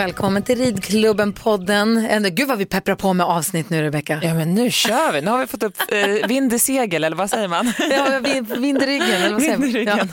Välkommen till Ridklubben-podden. Gud vad vi pepprar på med avsnitt nu Rebecka. Ja men nu kör vi, nu har vi fått upp eh, vind i segel eller vad säger man? Ja, vind i ryggen eller vad säger? Vind i ryggen.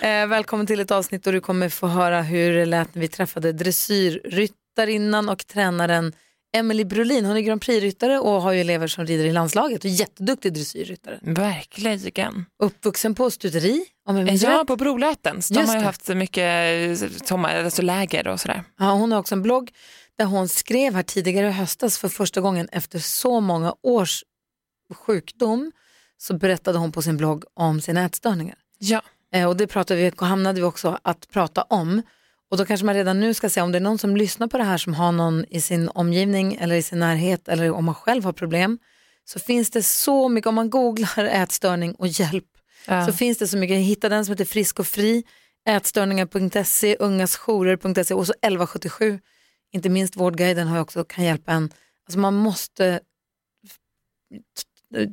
Ja. eh, välkommen till ett avsnitt då du kommer få höra hur det lät när vi träffade dressyrryttarinnan och tränaren Emily Brolin. Hon är Grand Prix-ryttare och har ju elever som rider i landslaget och jätteduktig dressyrryttare. Verkligen. Uppvuxen på stuteri, om jag minns Ja, rätt. på Brolätens. De Just har ju det. haft mycket eh, sommar, alltså läger och sådär. Ja, hon har också en blogg där hon skrev här tidigare i höstas för första gången efter så många års sjukdom så berättade hon på sin blogg om sina ätstörningar. Ja. Eh, och det pratade vi, hamnade vi också att prata om. Och då kanske man redan nu ska säga om det är någon som lyssnar på det här som har någon i sin omgivning eller i sin närhet eller om man själv har problem så finns det så mycket, om man googlar ätstörning och hjälp Ja. så finns det så mycket, hitta den som heter Frisk och fri, ätstörningar.se, ungasjourer.se och så 1177, inte minst Vårdguiden har också, kan hjälpa en. Alltså man måste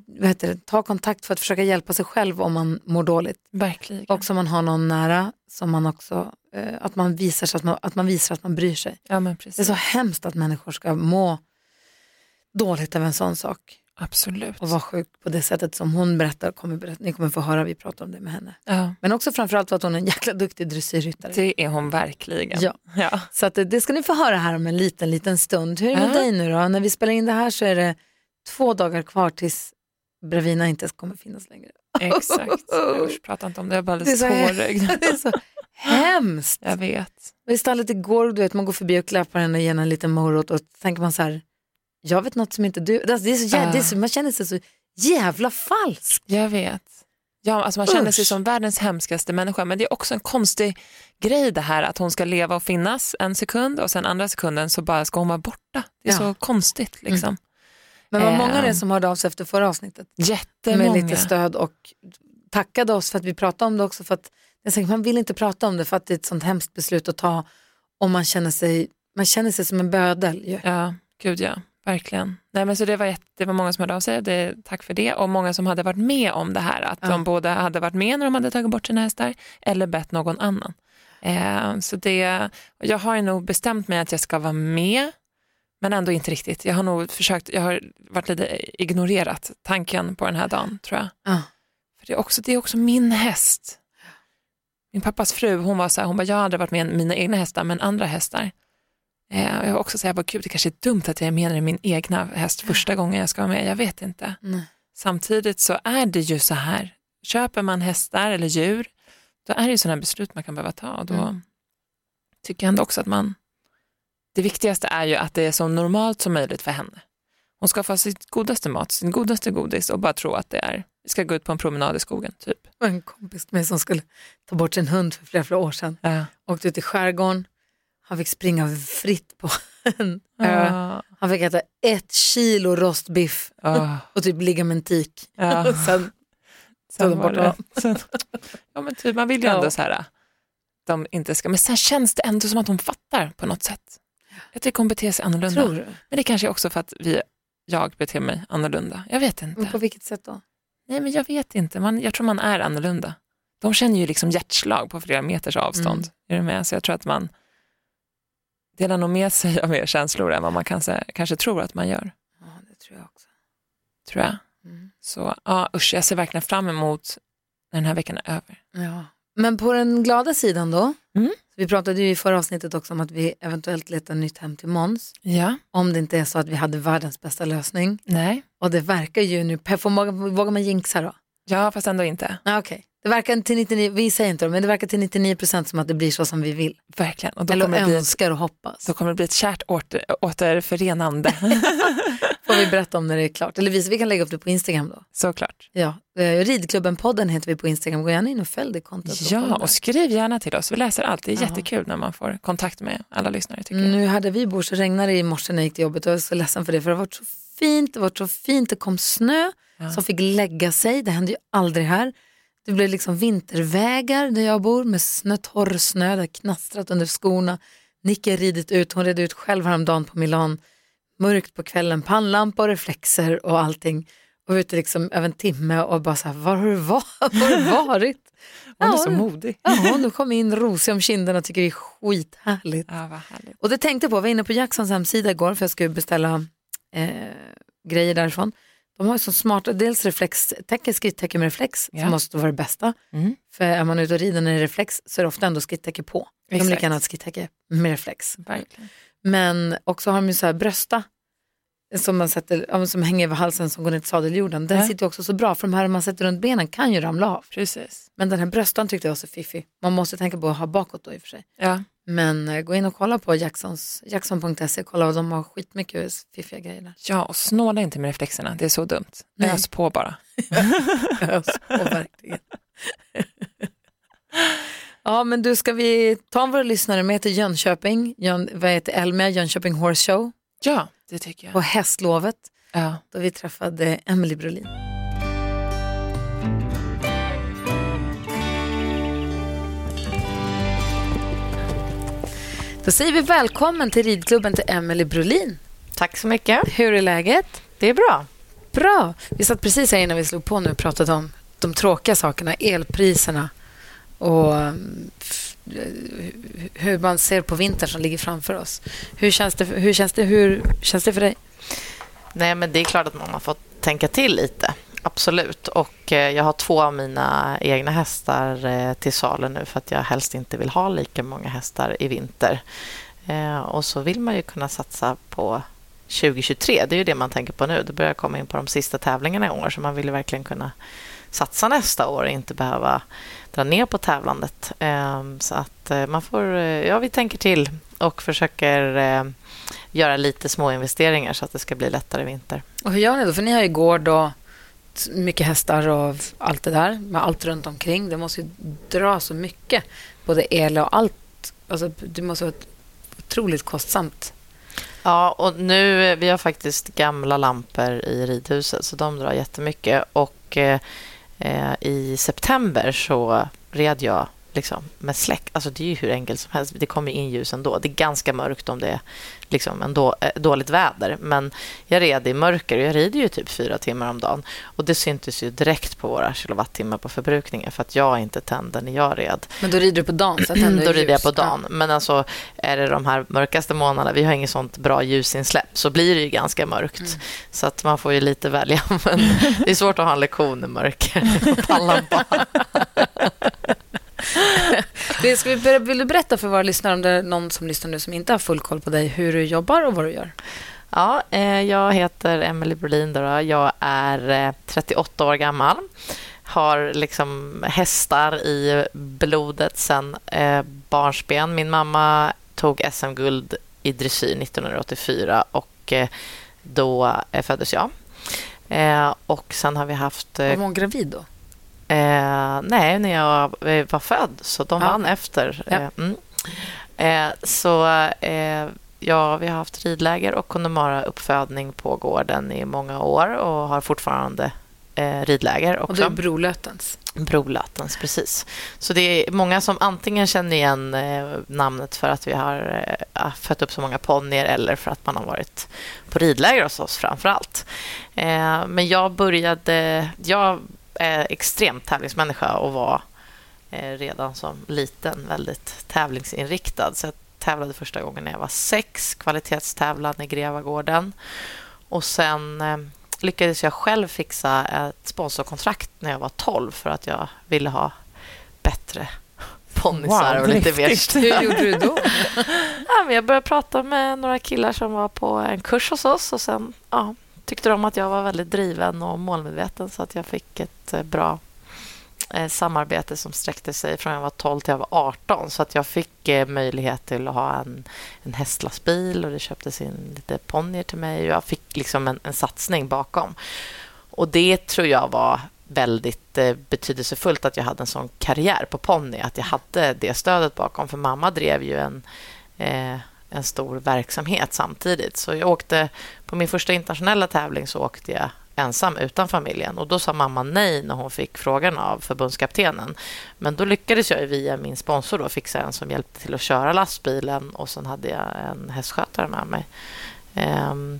vad heter det, ta kontakt för att försöka hjälpa sig själv om man mår dåligt. Verkligen. Och om man har någon nära, som man också, att, man visar att, man, att man visar att man bryr sig. Ja men Det är så hemskt att människor ska må dåligt av en sån sak Absolut. och vara sjuk på det sättet som hon berättar. Kommer berätta, ni kommer få höra, vi pratar om det med henne. Ja, Men också framförallt för att hon är en jäkla duktig dressyrryttare. det är hon verkligen. Ja. Ja. Så att det, ska ni få höra här om en liten, liten stund. Hur är det med Ja. dig nu då? När vi spelar in det här så är det två dagar kvar tills Bravina inte kommer finnas längre. Exakt. Usch, prata inte om det, jag så he- tårögd. Hemskt. Jag vet. Och I stallet igår, du vet, man går förbi och klappar henne och ger henne en liten morot och tänker man så här, jag vet något som inte du, alltså det är så, Ah. det är så man känner sig så jävla falsk. Jag vet. Ja, alltså man känner sig som världens hemskaste människa men det är också en konstig grej det här att hon ska leva och finnas en sekund och sen andra sekunden så bara ska hon vara borta. Det är Ja. så konstigt liksom. Men vad Eh. många det är som hörde av sig efter förra avsnittet Jättemånga. med lite stöd och tackade oss för att vi pratade om det också för att jag säger, man vill inte prata om det för att det är ett sånt hemskt beslut att ta om man känner sig, man känner sig som en bödel. ju. Ja, gud ja, verkligen. Nej, men så det, var jätte, det var många som hörde av sig, det, tack för det. Och många som hade varit med om det här, att Ja. de både hade varit med när de hade tagit bort sina hästar eller bett någon annan. Eh, så det, jag har ju nog bestämt mig att jag ska vara med, men ändå inte riktigt. Jag har nog försökt, jag har varit lite ignorerat tanken på den här dagen tror jag. Ja. För det är också, det är också min häst. Min pappas fru, hon var så här, hon bara, jag har aldrig varit med mina egna hästar, men andra hästar. Eh, och jag var också så här, bara, gud det kanske är dumt att jag är med i min egna häst första gången jag ska vara med, jag vet inte. Nej. Samtidigt så är det ju så här, köper man hästar eller djur, då är det ju sådana beslut man kan behöva ta. Och då Mm. tycker jag ändå också att man, det viktigaste är ju att det är så normalt som möjligt för henne. Hon ska få sitt godaste mat, sin godaste godis och bara tro att det är, vi ska gå ut på en promenad i skogen typ. Var en kompis med mig som skulle ta bort sin hund för flera, flera år sedan. Ja. Åkte ut i skärgården, han fick springa fritt på en ö. Ja. Han fick äta ett kilo rostbiff Ja. och typ ligamentik. Ja. Sen, Sen de var bort sen, ja men typ, man vill ju ändå så här, de inte ska, men sen känns det ändå som att hon fattar på något sätt. Jag tycker hon beter sig annorlunda. Men det kanske är också för att vi, jag beter mig annorlunda. Jag vet Men inte. på vilket sätt då? Nej men jag vet inte, man, jag tror man är annorlunda. De känner ju liksom hjärtslag på flera meters avstånd. Mm. Är du med? Så jag tror att man delar nog med sig av mer känslor än vad man kanske, kanske tror att man gör. Ja, det tror jag också. Tror jag. Mm. Så ja, usch, jag ser verkligen fram emot när den här veckan är över. Ja. Men på den glada sidan då? Mm. Vi pratade ju i förra avsnittet också om att vi eventuellt letar nytt hem till Måns. Ja, Om det inte är så att vi hade världens bästa lösning. nej. Och det verkar ju nu, får vågar man jinxa då? Ja, fast ändå inte. Ah, Okej, det verkar till 99, vi säger inte det, men det verkar till 99% som att det blir så som vi vill. Verkligen. Och då Eller kommer, önskar och hoppas. då kommer det bli ett kärt åter, återförenande. Får vi berätta om när det är klart. Eller vi, vi kan lägga upp det på Instagram då. Såklart. Ja, eh, Ridklubben-podden heter vi på Instagram. Gå gärna in och följ det kontot. Ja, och skriv gärna till oss. Vi läser allt. Det är Ja. jättekul när man får kontakt med alla lyssnare. Tycker jag. Nu hade vi bor så regnade det i morse när jag gick till jobbet och jag är så ledsen för det för det har varit så fint, det varit så fint, det kom snö Ja. som fick lägga sig, det händer ju aldrig här. Det blev liksom vintervägar där jag bor med snö, torr snö, det knastrat under skorna. Nicke ridit ut, hon red ut själv häromdagen på Milan, mörkt på kvällen, pannlampa och reflexer och allting. och ute liksom över en timme och bara så här, var har du, var, varit? Hon är Ja, så modig. Ja, nu kom in rosig om kinderna och tycker det är skithärligt. Ja, vad härligt. Och det tänkte jag på, jag var inne på Jacksons hemsida igår för jag skulle beställa eh, grejer därifrån. De har ju så smarta, dels reflextäcke, skrittäcke med reflex Ja. som måste vara det bästa. Mm. För är man ute och rider när det är reflex så är det ofta ändå skrittäcke på. De Exakt. lika gärna skrittäcke med reflex. Verkligen. Men också har de ju så här brösta som, man sätter, som hänger över halsen som går ner till sadeljorden. Den Ja. sitter också så bra för de här man sätter runt benen kan ju ramla av. Precis. Men den här bröstan tyckte jag var så fiffig. Man måste tänka på att ha bakåt då i och för sig. Ja. Men eh, gå in och kolla på Jacksons, Jackson.se, kolla vad de har skitmycket fiffiga grejer där. ja, och snåla inte med reflexerna. Det är så dumt. Nej. Ös på bara. Ös på verkligen. ja men du ska vi ta våra lyssnare med till Jönköping, Jön, vad heter Elmia, Jönköping Horse Show Ja, det tycker på jag. hästlovet Ja. då vi träffade Emily Brolin. Då säger vi välkommen till ridklubben till Emily Brolin. Tack så mycket. Hur är läget? Det är bra. Bra. Vi satt precis här innan vi slog på nu och pratade om de tråkiga sakerna, elpriserna och mm, f- hur man ser på vintern som ligger framför oss. Hur känns det, hur känns det, hur känns det för dig? Nej, men det är klart att man har fått tänka till lite. Absolut. Och eh, jag har två av mina egna hästar eh, till salu nu för att jag helst inte vill ha lika många hästar i vinter. Eh, och så vill man ju kunna satsa på 2023. Det är ju det man tänker på nu. Det börjar komma in på de sista tävlingarna i år så man vill ju verkligen kunna satsa nästa år och inte behöva dra ner på tävlandet. Ehm, så att man får, ja vi tänker till och försöker göra lite små investeringar så att det ska bli lättare i vinter. Och hur gör ni då? För ni har ju gård och mycket hästar och allt det där med allt runt omkring. Det måste ju dra så mycket, både el och allt. Alltså, det måste vara otroligt kostsamt. Ja, och nu, vi har faktiskt gamla lampor i ridhuset så de drar jättemycket och eh, eh i september så red jag liksom med släck. Alltså det är ju hur enkelt som helst. Det kommer in ljus ändå. Det är ganska mörkt om det är liksom en då, eh, dåligt väder. Men jag red i mörker och jag rider ju typ fyra timmar om dagen. Och det syntes ju direkt på våra kilowattimmar på förbrukningen för att jag inte tände när jag red. Men då rider du på dagen? Så är Då rider jag på dagen. Men alltså, är det de här mörkaste månaderna, vi har inget sånt bra ljusinsläpp, så blir det ju ganska mörkt. Mm. Så att man får ju lite välja. Men det är svårt att ha en lektion i mörker på pannlampa. Ska vi vill du berätta för våra lyssnare om det är någon som lyssnar nu som inte har full koll på dig, hur du jobbar och vad du gör? Ja, eh, jag heter Berlin. Då, då. Jag är eh, 38 år gammal. Har liksom hästar i blodet sen eh, barnsben. Min mamma tog SM-guld i dressyr 1984 och eh, då eh, föddes jag. Eh, och sen har vi haft... Eh, Var hon gravid då? Eh, nej, när jag eh, var född, så de Ja. vann efter. Ja. Eh, mm. eh, så eh, ja, vi har haft ridläger och Connemara-uppfödning på gården i många år och har fortfarande eh, ridläger Och du är också. Brolötens. Brolötens, precis. Så det är många som antingen känner igen namnet för att vi har eh, fött upp så många ponnyer eller för att man har varit på ridläger hos oss framför allt. Men jag började... Jag är extremt tävlingsmänniska och var eh, redan som liten väldigt tävlingsinriktad. Så jag tävlade första gången när jag var sex, kvalitetstävlade i Grevagården. Och sen eh, lyckades jag själv fixa ett sponsorkontrakt när jag var 12 för att jag ville ha bättre ponnysar Wow, och lite mer. Hur gjorde du då? Ja, men jag började prata med några killar som var på en kurs hos oss och sen ja, tyckte de att jag var väldigt driven och målmedveten så att jag fick ett eh, bra eh, samarbete som sträckte sig från jag var 12 till jag var 18 så att jag fick eh, möjlighet till att ha en, en hästlastbil och det köptes in lite ponnyer till mig jag fick liksom en, en satsning bakom. Och det tror jag var väldigt betydelsefullt att jag hade en sån karriär på ponny, att jag hade det stödet bakom. För mamma drev ju en, eh, en stor verksamhet samtidigt. Så jag åkte på min första internationella tävling så åkte jag ensam utan familjen. Och Då sa mamma nej när hon fick frågan av förbundskaptenen. Men då lyckades jag via min sponsor då fixa en som hjälpte till att köra lastbilen och sen hade jag en hästskötare med mig. Ehm,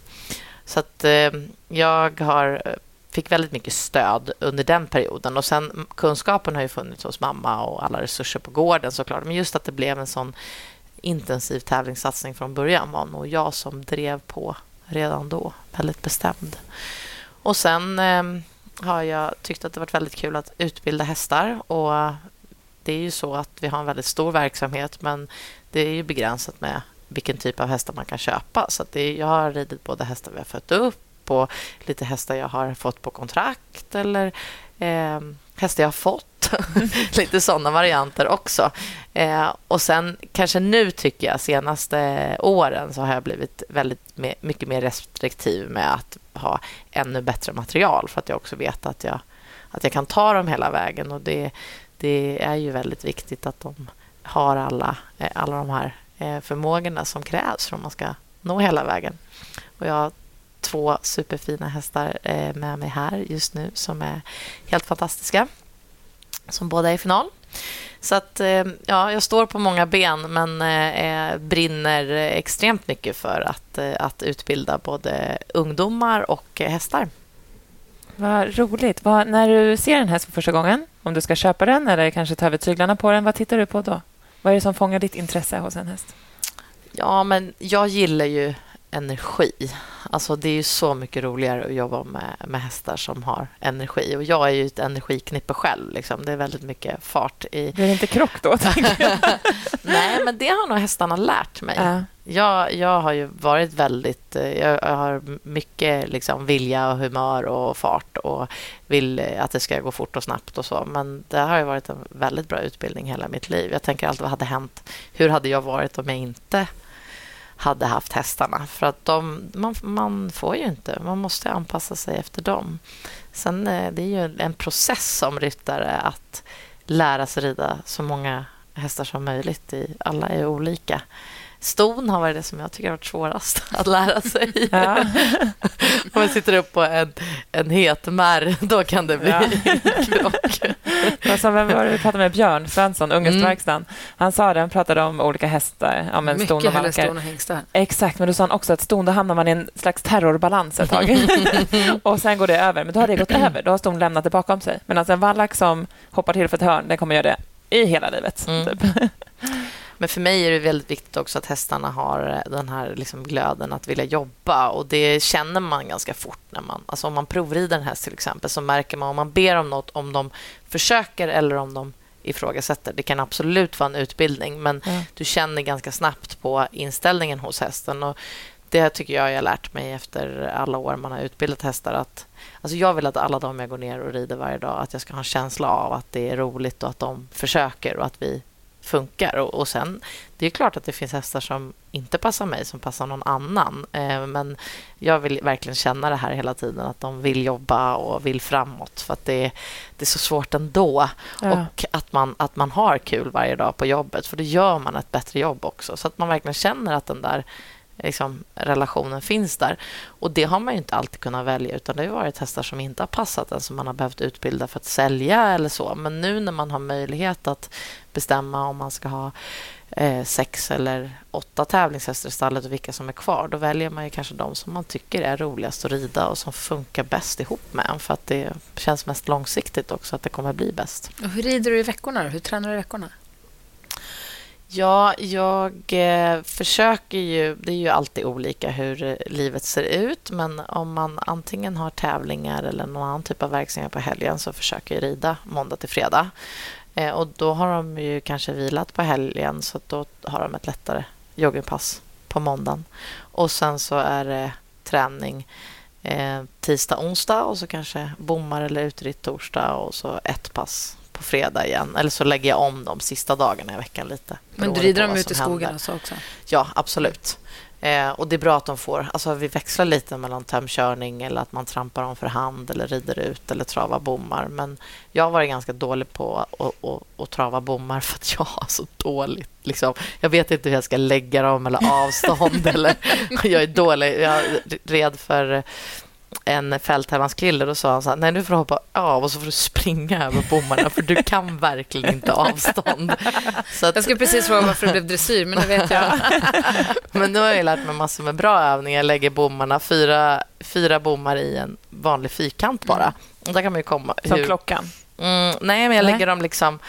så att eh, jag har eh, fick väldigt mycket stöd under den perioden. Och sen Kunskapen har ju funnits hos mamma och alla resurser på gården såklart. Men just att det blev en sån intensiv tävlingssatsning från början var nog jag som drev på redan då, väldigt bestämd. Och sen eh, har jag tyckt att det varit väldigt kul att utbilda hästar. Och Det är ju så att vi har en väldigt stor verksamhet men det är ju begränsat med vilken typ av hästar man kan köpa. Så det är, jag har ridit både hästar vi har fött upp och lite hästar jag har fått på kontrakt eller eh, hästar jag har fått. lite sådana varianter också. Eh, och sen kanske nu tycker jag senaste åren så har jag blivit väldigt mycket mer restriktiv med att ha ännu bättre material för att jag också vet att jag, att jag kan ta dem hela vägen. Och det, det är ju väldigt viktigt att de har alla, eh, alla de här eh, förmågorna som krävs för att man ska nå hela vägen. Och jag två superfina hästar eh, med mig här just nu som är helt fantastiska, som båda är i final. Så att, ja, jag står på många ben men eh, brinner extremt mycket för att, att utbilda både ungdomar och hästar. Vad roligt. Vad, när du ser en häst för första gången, om du ska köpa den eller kanske ta över tyglarna på den, vad tittar du på då? Vad är det som fångar ditt intresse hos en häst? Ja, men jag gillar ju energi. Alltså det är ju så mycket roligare att jobba med, med hästar som har energi. Och Jag är ju ett energiknippe själv. Liksom. Det är väldigt mycket fart i... Blir det inte krock då? Nej, men det har nog hästarna lärt mig. Äh. Jag, jag har ju varit väldigt... Jag, jag har mycket liksom, vilja och humör och fart och vill att det ska gå fort och snabbt och så. Men det har ju varit en väldigt bra utbildning hela mitt liv. Jag tänker alltid vad hade hänt? Hur hade jag varit om jag inte hade haft hästarna. För att de, man, man får ju inte, man måste anpassa sig efter dem. Sen eh, det är ju en process som ryttare att lära sig rida så många hästar som möjligt. I, alla är olika. Ston har varit det som jag tycker har varit svårast att lära sig. Ja. Om man sitter upp på en, en het märr, då kan det bli ja. krock. Alltså, vem var det vi pratade med? Björn Svensson, Ungestverkstan. Mm. Han sa det, han pratade om olika hästar. Ja, men Mycket hellre ston och hingstar. Exakt, men då sa han också att ston, då hamnar man i en slags terrorbalans ett tag. och sen går det över, men då har det gått över. Då har ston lämnat det bakom sig. Men alltså en vallack som hoppar till för ett hörn, den kommer göra det i hela livet. Mm. Typ. Men för mig är det väldigt viktigt också att hästarna har den här liksom glöden att vilja jobba. Och Det känner man ganska fort. när man, alltså Om man provrider en häst till exempel så märker man om man ber om något om de försöker eller om de ifrågasätter. Det kan absolut vara en utbildning men mm. du känner ganska snabbt på inställningen hos hästen. Och det tycker jag jag har lärt mig efter alla år man har utbildat hästar. att Alltså jag vill att alla de jag går ner och rider varje dag att jag ska ha en känsla av att det är roligt och att de försöker och att vi funkar. Och, och sen, det är klart att det finns hästar som inte passar mig, som passar någon annan. Eh, men jag vill verkligen känna det här hela tiden, att de vill jobba och vill framåt. För att det, det är så svårt ändå. Ja. Och att man, att man har kul varje dag på jobbet, för då gör man ett bättre jobb också. Så att man verkligen känner att den där liksom, relationen finns där. Och Det har man inte alltid kunnat välja, utan det har varit hästar som inte har passat en, som man har behövt utbilda för att sälja eller så. Men nu när man har möjlighet att bestämma om man ska ha eh, sex eller åtta tävlingshästar i stallet och vilka som är kvar, då väljer man ju kanske de som man tycker är roligast att rida och som funkar bäst ihop med en, för att det känns mest långsiktigt också att det kommer bli bäst. Och hur rider du i veckorna? Hur tränar du i veckorna? Ja, jag eh, försöker ju... Det är ju alltid olika hur eh, livet ser ut men om man antingen har tävlingar eller någon annan typ av verksamhet på helgen så försöker jag rida måndag till fredag. Eh, och Då har de ju kanske vilat på helgen så då har de ett lättare joggingpass på måndagen. Och sen så är det träning eh, tisdag, onsdag och så kanske bommar eller utritt torsdag och så ett pass på fredag igen. Eller så lägger jag om de sista dagarna i veckan lite. Men du rider dem ute i skogen alltså också? Ja, absolut. Eh, och Det är bra att de får... Alltså vi växlar lite mellan tömkörning eller att man trampar dem för hand eller rider ut eller travar bommar. Men jag har varit ganska dålig på att, att, trava bommar för att jag har så dåligt... Liksom, jag vet inte hur jag ska lägga dem eller avstånd. eller, jag är dålig. Jag red för en fälttävlanskille. Då sa han så här, nej nu får du hoppa av och så får du springa över bommarna för du kan verkligen inte avstånd. Så att... Jag skulle precis fråga varför det blev dressyr, men det vet jag. men nu har jag lärt mig massor med bra övningar. Jag lägger bommarna, fyra, fyra bommar i en vanlig fyrkant bara. Mm. Där kan man komma... Som hur... klockan? Mm, nej, men jag lägger dem liksom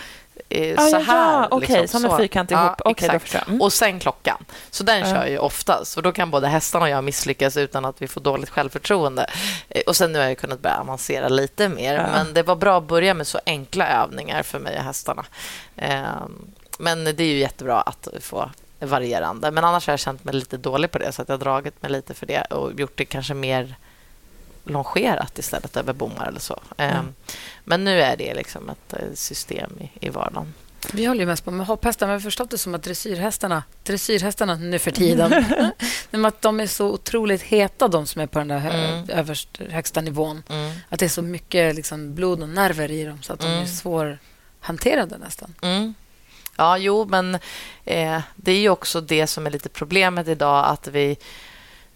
eh, ah, så här. Ja, Okej, okay, liksom, som en fyrkant ihop. Ja, okay, exakt. Mm. Och sen klockan. Så den kör jag ju oftast. Och då kan både hästarna och jag misslyckas utan att vi får dåligt självförtroende. Eh, och sen nu har jag kunnat börja avancera lite mer. Ja. Men det var bra att börja med så enkla övningar för mig och hästarna. Eh, men det är ju jättebra att få varierande. Men annars har jag känt mig lite dålig på det, så att jag har dragit mig lite för det och gjort det kanske mer longerat istället över bommar eller så. Mm. Ehm, men nu är det liksom ett eh, system i, i vardagen. Vi håller ju mest på med hopphästar, men vi har förstått det som att dressyrhästarna, dressyrhästarna nu för tiden, att de är så otroligt heta, de som är på den där mm. överst, högsta nivån. Mm. Att det är så mycket liksom, blod och nerver i dem, så att de mm. är svårhanterade nästan. Mm. Ja, jo, men eh, det är ju också det som är lite problemet idag, att vi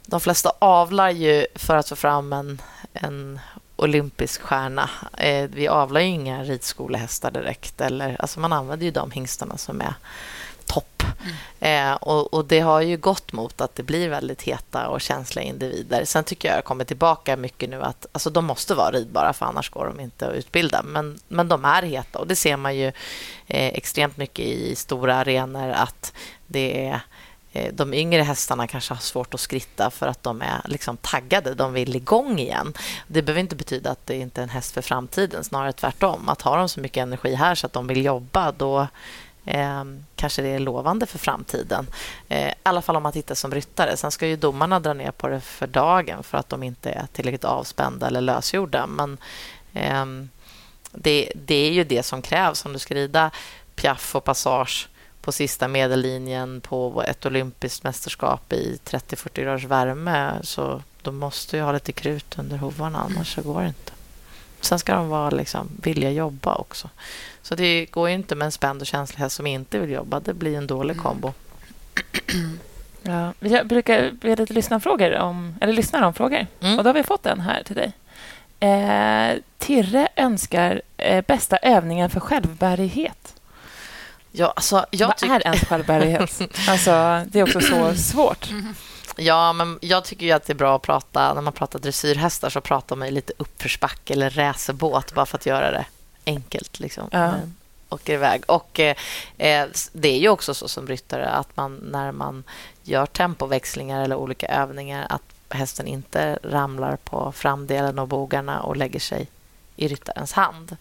de flesta avlar ju för att få fram en, en olympisk stjärna. Eh, vi avlar ju inga ridskolehästar direkt. Eller, alltså man använder ju de hingstarna som är topp. Mm. Eh, och, och, Det har ju gått mot att det blir väldigt heta och känsliga individer. Sen tycker jag det kommer tillbaka mycket nu att alltså, de måste vara ridbara för annars går de inte att utbilda. Men, men de är heta och det ser man ju eh, extremt mycket i stora arenor att det är Eh, de yngre hästarna kanske har svårt att skritta för att de är liksom taggade. De vill igång igen. Det behöver inte betyda att det inte är en häst för framtiden. Snarare tvärtom. Att har de så mycket energi här så att de vill jobba då eh, kanske det är lovande för framtiden. Eh, I alla fall om man tittar som ryttare. Sen ska ju domarna dra ner på det för dagen för att de inte är tillräckligt avspända eller lösgjorda. Men eh, det, det är ju det som krävs om du ska rida piaff och passage på sista medellinjen på ett olympiskt mästerskap i 30-40 graders värme. Så de måste ju ha lite krut under hovarna, annars så går det inte. Sen ska de vara liksom, vilja jobba också. Så det går ju inte med en spänd och känslig häst som inte vill jobba. Det blir en dålig mm. kombo. Ja, vi brukar be lite lyssnarfrågor om, eller lyssnar om frågor. Mm. Och då har vi fått en här till dig. Eh, Tirre önskar eh, bästa övningen för självbärighet. Ja, alltså, jag Vad är ens självbärighet? alltså, det är också så svårt. Ja, men jag tycker ju att det är bra att prata... När man pratar dressyrhästar så pratar man lite uppförsbacke eller racerbåt bara för att göra det enkelt. Liksom. Ja. åker iväg. Och eh, eh, Det är ju också så som ryttare att man när man gör tempoväxlingar eller olika övningar att hästen inte ramlar på framdelen av bogarna och lägger sig i ryttarens hand.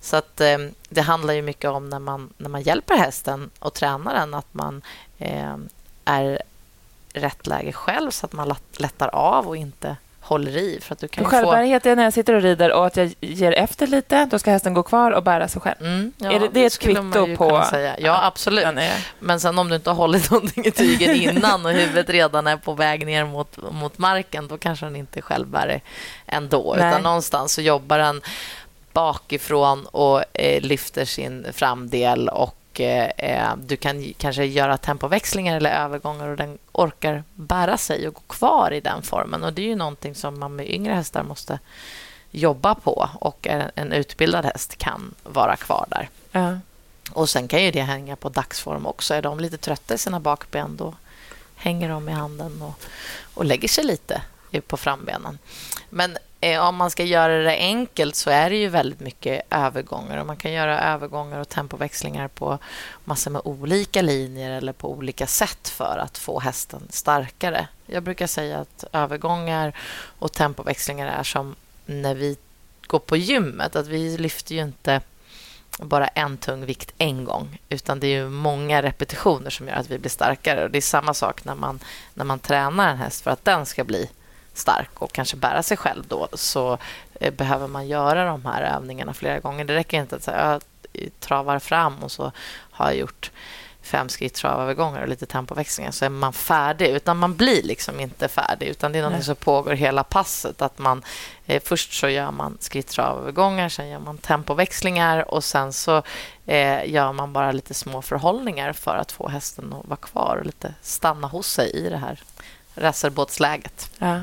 Så att, eh, det handlar ju mycket om när man, när man hjälper hästen och tränar den att man eh, är rätt läge själv så att man lättar av och inte håller i. För att du kan Självbärighet få... är när jag sitter och rider och att jag ger efter lite. Då ska hästen gå kvar och bära sig själv. Mm, ja, är det, det är ett kvitto på... Säga. Ja, absolut. Är... Men sen om du inte har hållit någonting i tygen innan och huvudet redan är på väg ner mot, mot marken då kanske den inte är självbärig ändå. Nej. Utan någonstans så jobbar den bakifrån och eh, lyfter sin framdel och eh, du kan kanske göra tempoväxlingar eller övergångar och den orkar bära sig och gå kvar i den formen. Och Det är ju någonting som man med yngre hästar måste jobba på och en, en utbildad häst kan vara kvar där. Ja. Och Sen kan ju det hänga på dagsform också. Är de lite trötta i sina bakben då hänger de i handen och, och lägger sig lite på frambenen. Men Eh, Eh, om man ska göra det enkelt så är det ju väldigt mycket övergångar. Och man kan göra övergångar och tempoväxlingar på massor med olika linjer eller på olika sätt för att få hästen starkare. Jag brukar säga att övergångar och tempoväxlingar är som när vi går på gymmet. Att vi lyfter ju inte bara en tung vikt en gång utan det är ju många repetitioner som gör att vi blir starkare. Och Det är samma sak när man, när man tränar en häst för att den ska bli stark och kanske bära sig själv då så eh, behöver man göra de här övningarna flera gånger. Det räcker inte att säga jag travar fram och så har jag gjort fem skritt travövergångar och lite tempoväxlingar så är man färdig. Utan man blir liksom inte färdig utan det är något som pågår hela passet. Att man, eh, först så gör man skritt travövergångar, sen gör man tempoväxlingar och sen så eh, gör man bara lite små förhållningar för att få hästen att vara kvar och lite stanna hos sig i det här racerbåtsläget. Ja.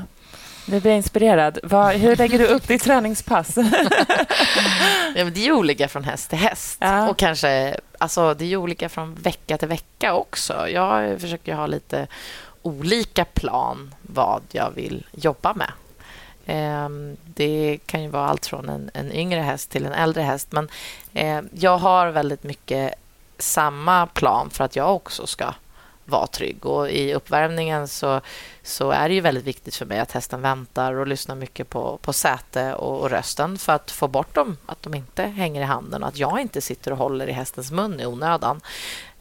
Nu blir jag inspirerad. Vad, hur lägger du upp ditt träningspass? ja, det är olika från häst till häst. Ja. Och kanske, alltså, Det är olika från vecka till vecka också. Jag försöker ha lite olika plan vad jag vill jobba med. Ehm, det kan ju vara allt från en, en yngre häst till en äldre häst. Men eh, jag har väldigt mycket samma plan för att jag också ska vara trygg. Och I uppvärmningen så, så är det ju väldigt viktigt för mig att hästen väntar och lyssnar mycket på, på säte och, och rösten för att få bort dem, att de inte hänger i handen och att jag inte sitter och håller i hästens mun i onödan.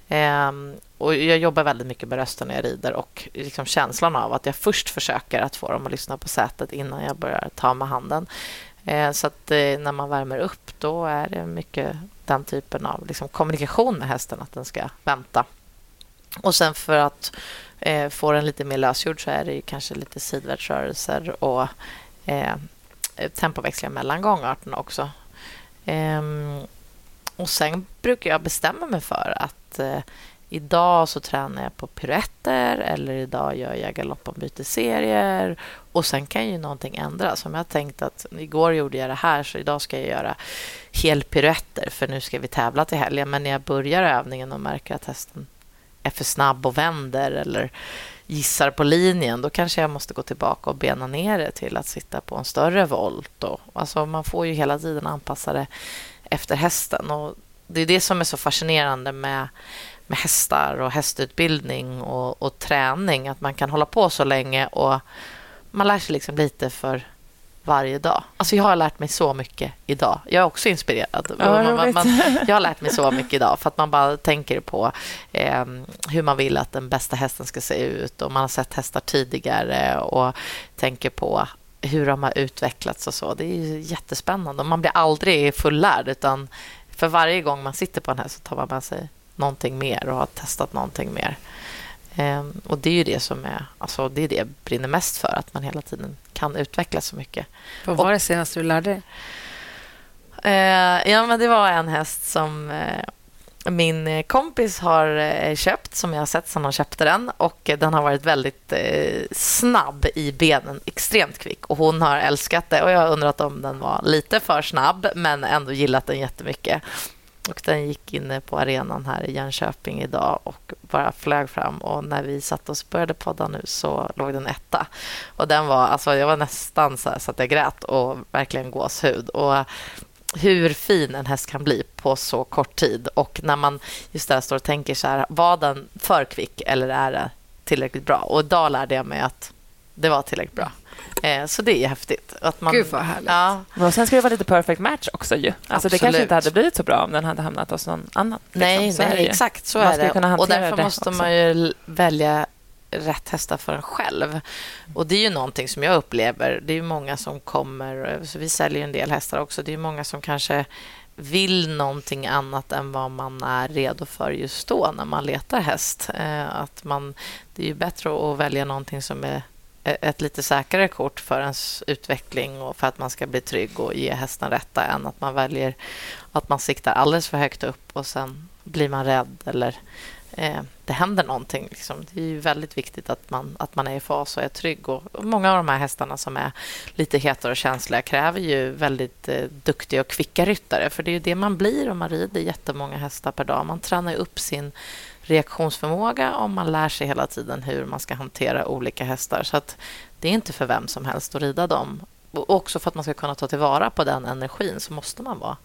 Um, och jag jobbar väldigt mycket med rösten när jag rider och liksom känslan av att jag först försöker att få dem att lyssna på sätet innan jag börjar ta med handen. Uh, så att uh, när man värmer upp då är det mycket den typen av liksom, kommunikation med hästen, att den ska vänta. Och sen för att eh, få den lite mer lösgjord så är det kanske lite sidvärtsrörelser och eh, tempoväxlingar mellan gångarterna också. Um, och Sen brukar jag bestämma mig för att eh, idag så tränar jag på piruetter eller idag gör jag galoppombytesserier. Och sen kan ju någonting ändras. Om jag har tänkt att igår gjorde jag det här så idag ska jag göra helpiruetter för nu ska vi tävla till helgen. Men när jag börjar övningen och märker att hästen är för snabb och vänder eller gissar på linjen, då kanske jag måste gå tillbaka och bena ner det till att sitta på en större volt. Och, alltså man får ju hela tiden anpassa det efter hästen. Och det är det som är så fascinerande med, med hästar och hästutbildning och, och träning. Att man kan hålla på så länge och man lär sig liksom lite för varje dag. Alltså jag har lärt mig så mycket idag. Jag är också inspirerad. Ja, man, man, jag har lärt mig så mycket idag för att man bara tänker på eh, hur man vill att den bästa hästen ska se ut och man har sett hästar tidigare och tänker på hur de har utvecklats och så. Det är jättespännande. Man blir aldrig fullärd utan för varje gång man sitter på en häst så tar man med sig någonting mer och har testat någonting mer. Ehm, och Det är ju det som är, alltså det är det jag brinner mest för, att man hela tiden kan utvecklas så mycket. Vad var det senaste du lärde dig? Eh, ja, men det var en häst som eh, min kompis har eh, köpt, som jag har sett sedan han köpte den. Och eh, Den har varit väldigt snabb i benen, extremt kvick. Och Hon har älskat det och jag har undrat om den var lite för snabb men ändå gillat den jättemycket. Och Den gick inne på arenan här i Jönköping idag och bara flög fram. Och När vi satt och började podda nu så låg den etta. Och den var, alltså jag var nästan så, så att jag grät och verkligen gåshud. Och hur fin en häst kan bli på så kort tid. Och när man just där står och tänker så här, var den för kvick eller är det tillräckligt bra? Och idag lärde jag mig att det var tillräckligt bra. Eh, så det är häftigt. Att man, Gud vad härligt. Ja. Och sen ska det vara lite perfect match också ju. Alltså det kanske inte hade blivit så bra om den hade hamnat hos någon annan. Nej, liksom. nej exakt så man är det. Och därför måste också. man ju välja rätt hästar för en själv. Och Det är ju någonting som jag upplever. Det är många som kommer... Så vi säljer en del hästar också. Det är många som kanske vill någonting annat än vad man är redo för just då när man letar häst. Eh, att man, det är ju bättre att välja någonting som är ett lite säkrare kort för ens utveckling och för att man ska bli trygg och ge hästen rätta än att man väljer att man siktar alldeles för högt upp och sen blir man rädd eller eh, det händer någonting. Liksom. Det är väldigt viktigt att man, att man är i fas och är trygg. Och, och många av de här hästarna som är lite hetare och känsliga kräver ju väldigt eh, duktiga och kvicka ryttare. För det är det man blir om man rider jättemånga hästar per dag. Man tränar upp sin reaktionsförmåga och man lär sig hela tiden hur man ska hantera olika hästar. Så det är inte för vem som helst att rida dem. Och också för att man ska kunna ta tillvara på den energin så måste man vara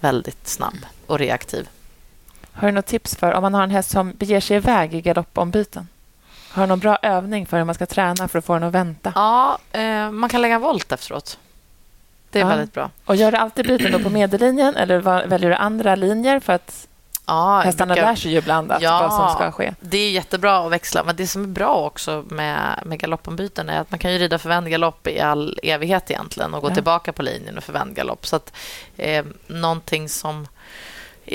väldigt snabb och reaktiv. Har du något tips för om man har en häst som beger sig iväg i galoppombyten? Har du någon bra övning för hur man ska träna för att få den att vänta? Ja, eh, man kan lägga volt efteråt. Det är ja. väldigt bra. Och Gör du alltid byten på medellinjen eller väljer du andra linjer för att Ja, Hästarna brukar... lär sig ju ibland att ja, vad som ska ske. Det är jättebra att växla. Men det som är bra också med, med galoppombyten är att man kan ju rida förvänd galopp i all evighet egentligen och gå ja. tillbaka på linjen och förvänd galopp. Så att, eh, någonting som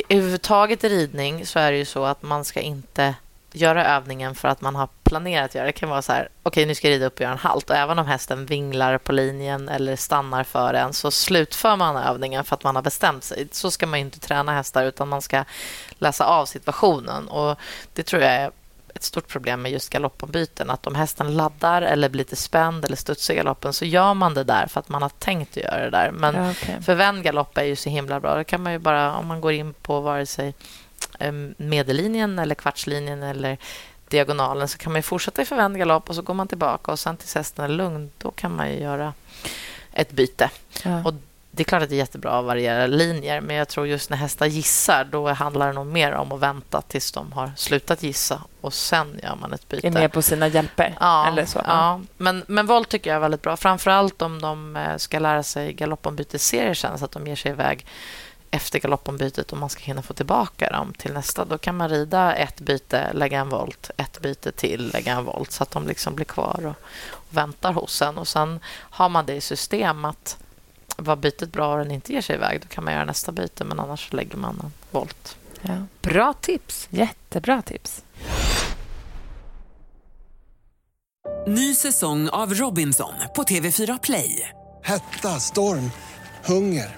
överhuvudtaget i ridning så är det ju så att man ska inte göra övningen för att man har planerat att göra det. kan vara så här, okej okay, nu ska jag rida upp och göra en halt. Och även om hästen vinglar på linjen eller stannar för en så slutför man övningen för att man har bestämt sig. Så ska man inte träna hästar utan man ska läsa av situationen. Och Det tror jag är ett stort problem med just galoppombyten. Att om hästen laddar eller blir lite spänd eller studsar i galoppen så gör man det där för att man har tänkt att göra det där. Men okej. för vänd galopp är ju så himla bra. Då kan man ju bara, om man går in på vare sig medellinjen eller kvartslinjen eller diagonalen så kan man ju fortsätta i förvänd galopp och så går man tillbaka och sen tills hästen är lugn, då kan man ju göra ett byte. Ja. Och det är klart att det är jättebra att variera linjer, men jag tror just när hästar gissar, då handlar det nog mer om att vänta tills de har slutat gissa och sen gör man ett byte. Är med på sina hjälper. Ja, Eller så. ja. Men, men volt tycker jag är väldigt bra. Framförallt om de eh, ska lära sig galoppombytesserier sen, så att de ger sig iväg efter galoppombytet och man ska hinna få tillbaka dem till nästa. Då kan man rida ett byte, lägga en volt, ett byte till, lägga en volt så att de liksom blir kvar och, och väntar hos en. Och sen har man det i system att var bytet bra och den inte ger sig iväg, då kan man göra nästa byte, men annars lägger man en volt. Ja. Bra tips. Jättebra tips. Ny säsong av Robinson på TV4 Play. Hetta, storm, hunger.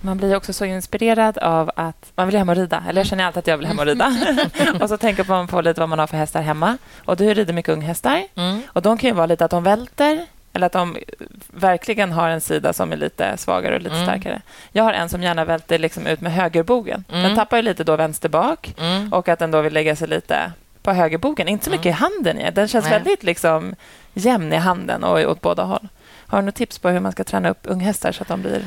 Man blir också så inspirerad av att man vill hem och rida. Eller jag känner alltid att jag vill hem och rida. och så tänker man på lite vad man har för hästar hemma. Och du rider mycket unghästar. Och de kan ju vara lite att de välter. Eller att de verkligen har en sida som är lite svagare och lite starkare. Jag har en som gärna välter liksom ut med högerbogen. Den tappar ju lite då vänster bak. Och att den då vill lägga sig lite på högerbogen. Inte så mycket i handen. i. Den känns Nej. väldigt liksom jämn i handen och åt båda håll. Har du något tips på hur man ska träna upp unghästar så att de blir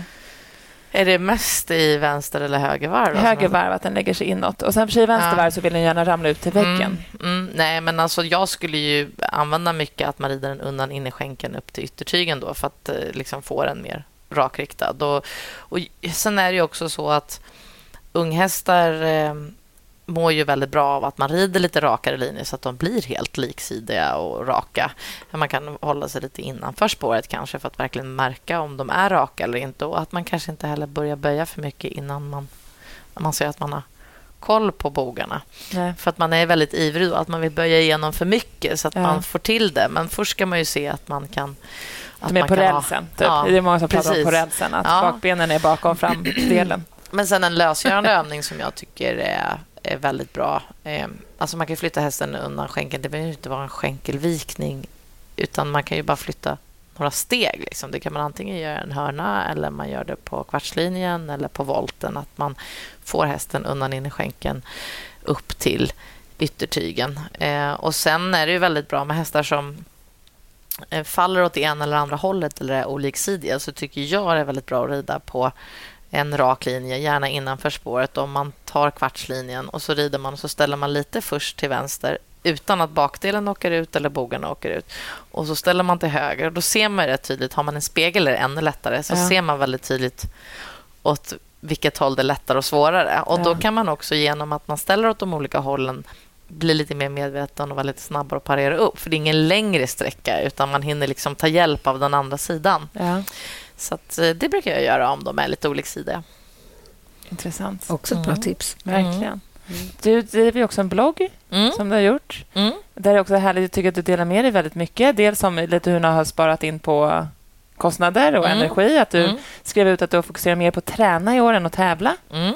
Är det mest i vänster eller högervarv? då? högervarv, att den lägger sig inåt. Och sen för sig i vänstervarv så vill den gärna ramla ut till väggen. Mm, mm, nej, men alltså jag skulle ju använda mycket att man rider den undan innerskänken upp till yttertygen då för att eh, liksom få den mer rakriktad. Och, och sen är det ju också så att unghästar eh, mår ju väldigt bra av att man rider lite rakare linjer så att de blir helt liksidiga och raka. Man kan hålla sig lite innanför spåret kanske för att verkligen märka om de är raka eller inte och att man kanske inte heller börjar böja för mycket innan man, man ser att man har koll på bogarna. Nej. För att man är väldigt ivrig och att man vill böja igenom för mycket så att Ja. man får till det. Men först ska man ju se att man kan... Att De är på kan ha- rälsen. Typ. Ja, det är många som pratar om precis. på rälsen, att Ja. bakbenen är bakom framdelen. Men sen en lösgörande övning som jag tycker är, är väldigt bra. Ehm, alltså man kan flytta hästen undan skänkeln. Det behöver inte vara en skänkelvikning utan man kan ju bara flytta några steg. Liksom. Det kan man antingen göra en hörna eller man gör det på kvartslinjen eller på volten. Att man får hästen undan in i skänken upp till yttertygen. Ehm, och Sen är det ju väldigt bra med hästar som eh, faller åt det ena eller andra hållet eller är oliksidiga så tycker jag det är väldigt bra att rida på en rak linje, gärna innanför spåret. Om man tar kvartslinjen och så rider man och så ställer man lite först till vänster utan att bakdelen åker ut eller bogarna åker ut. Och så ställer man till höger och då ser man rätt tydligt. Har man en spegel är det ännu lättare. Så Ja. ser man väldigt tydligt åt vilket håll det är lättare och svårare. Och Då Ja. kan man också genom att man ställer åt de olika hållen bli lite mer medveten och vara lite snabbare och parera upp. För det är ingen längre sträcka utan man hinner liksom ta hjälp av den andra sidan. Ja, Så att, eh, det brukar jag göra om de är lite oliksidiga. intressant. Också ett bra tips. Verkligen. Du driver också en blogg Mm. som du har gjort. Mm. Där är också härligt, jag tycker att du delar med dig väldigt mycket. Dels om lite hur du har sparat in på kostnader och Mm. energi. Att du Mm. skrev ut att du fokuserar mer på att träna i år än att tävla. Mm.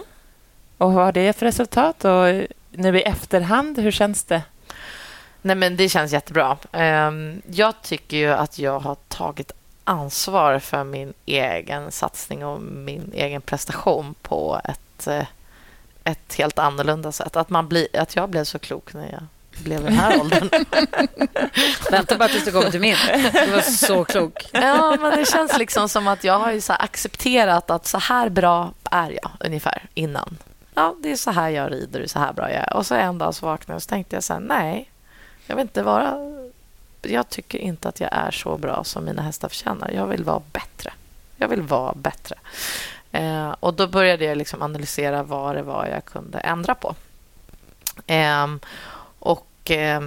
Och vad har det för resultat? Och nu i efterhand, hur känns det? Nej, men det känns jättebra. Ehm, Jag tycker ju att jag har tagit ansvar för min egen satsning och min egen prestation på ett, eh, ett helt annorlunda sätt. Att, man blir, att jag blev så klok när jag blev i den här åldern. Vänta bara tills du kommer till min. Du var så klok. Ja, men det känns liksom som att jag har accepterat att så här bra är jag ungefär innan. Ja, det är så här jag rider och så här bra jag är. Och så en dag så vaknade jag och så tänkte jag så här, nej, Jag vill inte vara... Jag tycker inte att jag är så bra som mina hästar förtjänar. Jag vill vara bättre. Jag vill vara bättre. Eh, och Då började jag liksom analysera vad det var jag kunde ändra på. Eh, och eh,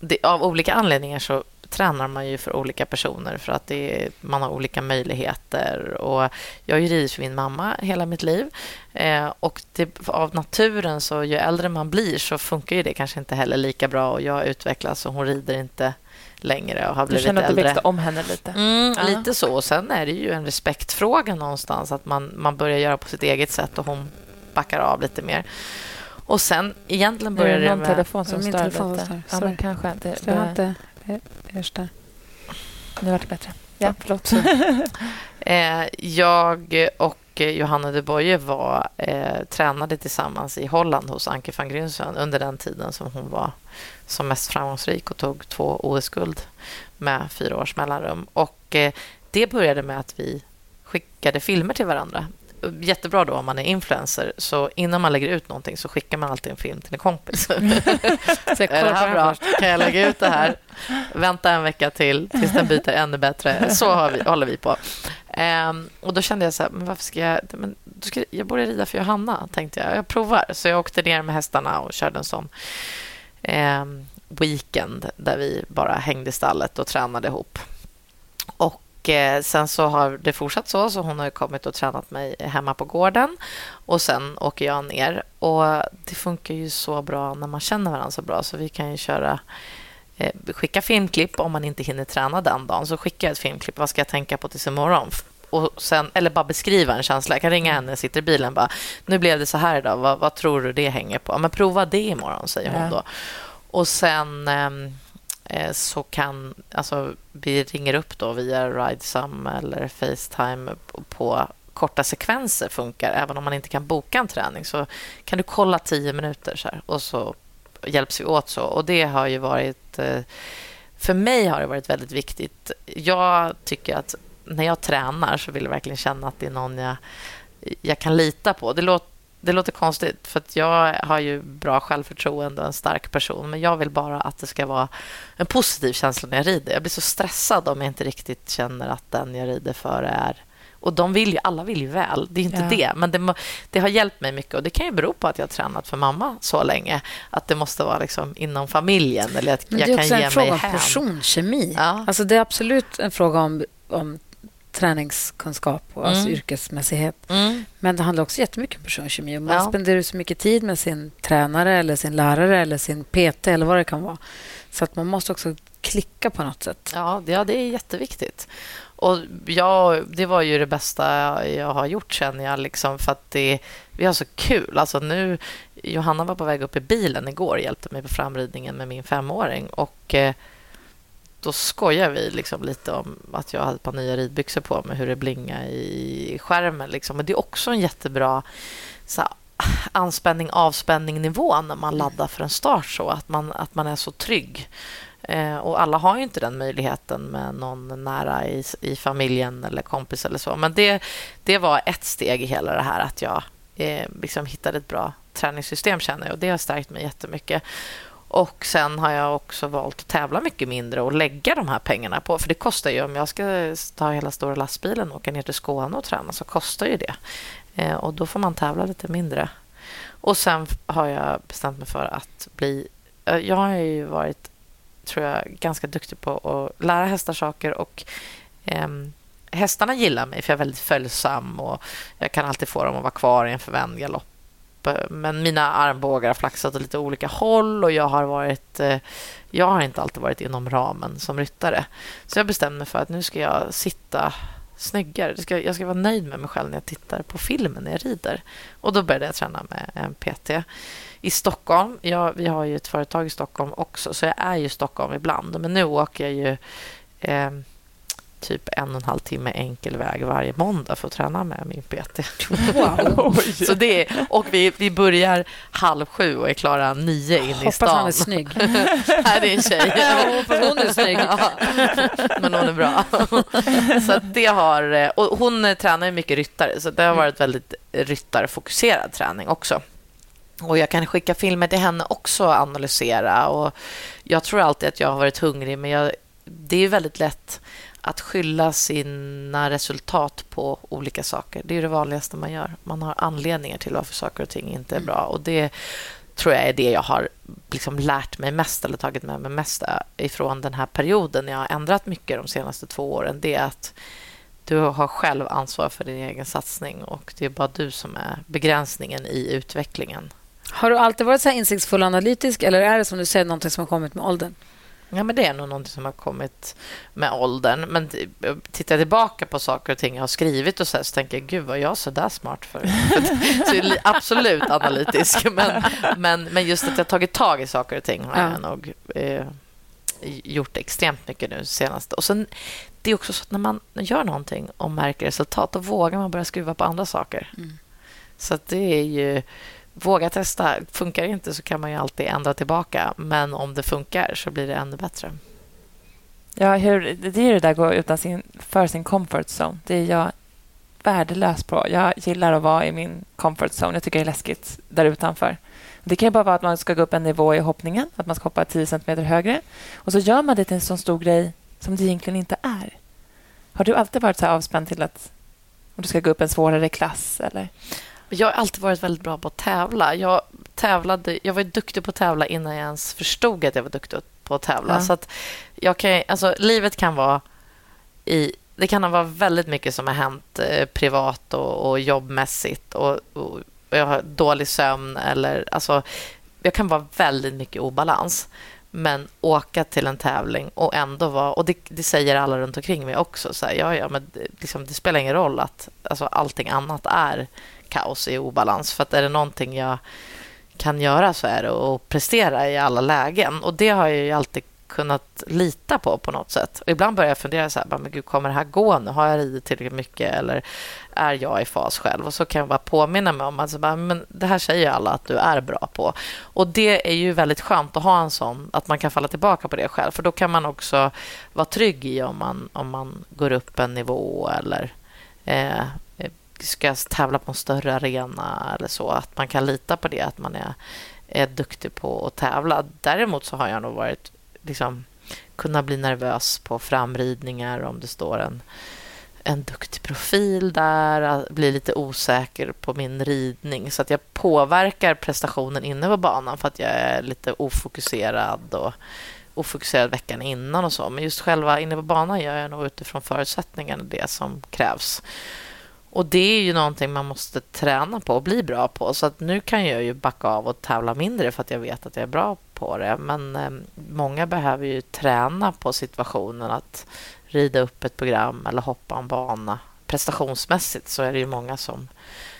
det, Av olika anledningar så tränar man ju för olika personer för att det, man har olika möjligheter. Och jag har ju ridit för min mamma hela mitt liv. Eh, och det, av naturen, så ju äldre man blir så funkar ju det kanske inte heller lika bra. Och Jag utvecklas och hon rider inte längre och har blivit äldre. Du känner att du växte om henne lite? Mm, ja. Lite så. Och sen är det ju en respektfråga någonstans att man, man börjar göra på sitt eget sätt och hon backar av lite mer. Och sen egentligen började det med... Någon telefon som stör lite. Ja, men kanske. Det, det, inte Ersta. Nu vart det bättre. Ja, förlåt. eh, jag och Johanna de Boye var, eh, tränade tillsammans i Holland hos Anke van Grunsven under den tiden som hon var som mest framgångsrik och tog två OS-guld med fyra års mellanrum. Och, eh, det började med att vi skickade filmer till varandra jättebra då om man är influencer. Så innan man lägger ut någonting så skickar man alltid en film till en kompis. så är det här bra? Kan jag lägga ut det här? Vänta en vecka till tills den byter ännu bättre. Så har vi, håller vi på. Um, och Då kände jag så här, men varför ska jag... Men, då ska, jag borde rida för Johanna, tänkte jag. Jag provar. Så jag åkte ner med hästarna och körde en sån um, weekend där vi bara hängde i stallet och tränade ihop. Och Eh, sen så har det fortsatt så, så hon har kommit och tränat mig hemma på gården och sen åker jag ner. Och Det funkar ju så bra när man känner varandra så bra, så vi kan ju köra eh, skicka filmklipp om man inte hinner träna den dagen. Så skickar jag ett filmklipp. Vad ska jag tänka på tills imorgon? Och sen, eller bara beskriva en känsla. Jag kan ringa henne, sitter i bilen bara. Nu blev det så här idag. Vad, vad tror du det hänger på? Men prova det imorgon, säger hon då. Och sen... Eh, Eh, så kan... Alltså, vi ringer upp då via Ridesum eller Facetime på korta sekvenser funkar. Även om man inte kan boka en träning så kan du kolla tio minuter så här, och så hjälps vi åt. så. Och Det har ju varit... Eh, för mig har det varit väldigt viktigt. Jag tycker att när jag tränar så vill jag verkligen känna att det är någon jag, jag kan lita på. Det låter det låter konstigt, för jag har ju bra självförtroende och en stark person. Men jag vill bara att det ska vara en positiv känsla när jag rider. Jag blir så stressad om jag inte riktigt känner att den jag rider för är... Och de vill ju, alla vill ju väl, det är inte ja. det. Men det, det, har hjälpt mig mycket. Och Det kan ju bero på att jag har tränat för mamma så länge. Att det måste vara liksom inom familjen. Eller att jag det är också en fråga om personkemi. Ja. Alltså det är absolut en fråga om, om träningskunskap och alltså mm. yrkesmässighet. Mm. Men det handlar också jättemycket om personkemi. Man ja. spenderar så mycket tid med sin tränare eller sin lärare eller sin PT eller vad det kan vara. Så att man måste också klicka på något sätt. Ja, ja det är jätteviktigt. Och ja, Det var ju det bästa jag har gjort, känner jag. Liksom, för att det, vi har så kul. Alltså nu, Johanna var på väg upp i bilen igår och hjälpte mig på framridningen med min femåring. Och... Då skojar vi liksom lite om att jag hade ett par nya ridbyxor på mig, hur det blingar i skärmen. Liksom. Men det är också en jättebra så här, anspänning avspänning nivå när man laddar för en start så att man, att man är så trygg. Eh, och alla har ju inte den möjligheten med någon nära i, i familjen eller kompis eller så. Men det, det var ett steg i hela det här att jag eh, liksom hittade ett bra träningssystem känner jag och det har stärkt mig jättemycket. Och sen har jag också valt att tävla mycket mindre och lägga de här pengarna på. För det kostar ju, om jag ska ta hela stora lastbilen och åka ner till Skåne och träna så kostar ju det. Eh, och då får man tävla lite mindre. Och sen har jag bestämt mig för att bli... Eh, jag har ju varit, tror jag, ganska duktig på att lära hästar saker och eh, hästarna gillar mig för jag är väldigt följsam och jag kan alltid få dem att vara kvar i en förvänd galopp Eh, men mina armbågar har flaxat åt lite olika håll och jag har varit... Eh, jag har inte alltid varit inom ramen som ryttare. Så jag bestämde mig för att nu ska jag sitta snyggare. Jag ska, jag ska vara nöjd med mig själv när jag tittar på filmen när jag rider. Och Då började jag träna med eh, en PT i Stockholm. Jag, vi har ju ett företag i Stockholm också, så jag är ju i Stockholm ibland. Men nu åker jag ju... Eh, typ en och en halv timme enkel väg varje måndag för att träna med min PT. Wow. så det är, och vi, vi börjar halv sju och är klara nio in i stan. Hoppas han är snygg. Nej, det är en tjej. Ja, hon är snygg. Ja, men hon är bra. så det har, och hon tränar mycket ryttare, så det har varit väldigt ryttarfokuserad träning också. Och Jag kan skicka filmer till henne också och analysera. Och jag tror alltid att jag har varit hungrig, men jag, det är väldigt lätt att skylla sina resultat på olika saker. Det är det vanligaste man gör. Man har anledningar till varför saker och ting inte är bra. Och Det tror jag är det jag har liksom lärt mig mest eller tagit med mig mest ifrån den här perioden. Jag har ändrat mycket de senaste två åren. Det är att du har själv ansvar för din egen satsning och det är bara du som är begränsningen i utvecklingen. Har du alltid varit så här insiktsfull och analytisk eller är det som du säger någonting som har kommit med åldern? Ja, men det är nog något som har kommit med åldern. Men tittar jag tillbaka på saker och ting jag har skrivit och så, här, så tänker jag, gud, var jag så där smart för? så jag är absolut analytisk. Men, men, men just att jag tagit tag i saker och ting har ja. jag nog eh, gjort extremt mycket nu senast. Och sen, det är också så att när man gör någonting och märker resultat, då vågar man börja skruva på andra saker. Mm. Så det är ju våga testa. Funkar det inte så kan man ju alltid ändra tillbaka. Men om det funkar så blir det ännu bättre. Ja, hur, det är det där att gå utan sin, för sin comfort zone. Det är jag värdelös på. Jag gillar att vara i min comfort zone. Jag tycker det är läskigt där utanför. Det kan ju bara vara att man ska gå upp en nivå i hoppningen, att man ska hoppa 10 cm högre. Och så gör man det till en så stor grej som det egentligen inte är. Har du alltid varit så avspänd till att om du ska gå upp en svårare klass? Eller? Jag har alltid varit väldigt bra på att tävla. Jag, tävlade, jag var duktig på att tävla innan jag ens förstod att jag var duktig på att tävla. Ja. Så att jag kan, alltså, livet kan vara i... Det kan vara väldigt mycket som har hänt eh, privat och, och jobbmässigt. Och, och, jag har dålig sömn. Eller, alltså, jag kan vara väldigt mycket obalans. Men åka till en tävling och ändå vara... Och det, det säger alla runt omkring mig också. Så här, ja, ja, men det, liksom, det spelar ingen roll att alltså, allting annat är kaos i obalans. För att är det någonting jag kan göra så är det att prestera i alla lägen. Och det har jag ju alltid kunnat lita på på något sätt. Och ibland börjar jag fundera så här, men gud, kommer det här gå nu? Har jag ridit tillräckligt mycket eller är jag i fas själv? Och så kan jag bara påminna mig om att alltså, men det här säger alla att du är bra på. Och det är ju väldigt skönt att ha en sån, att man kan falla tillbaka på det själv. För då kan man också vara trygg i om man, om man går upp en nivå eller eh, ska tävla på en större arena eller så. Att man kan lita på det, att man är, är duktig på att tävla. Däremot så har jag nog varit liksom, kunnat bli nervös på framridningar om det står en, en duktig profil där, bli lite osäker på min ridning så att jag påverkar prestationen inne på banan för att jag är lite ofokuserad och ofokuserad veckan innan och så. Men just själva inne på banan gör jag nog utifrån förutsättningarna det som krävs. Och det är ju någonting man måste träna på och bli bra på. Så att nu kan jag ju backa av och tävla mindre för att jag vet att jag är bra på det. Men eh, många behöver ju träna på situationen att rida upp ett program eller hoppa en bana. Prestationsmässigt så är det ju många som,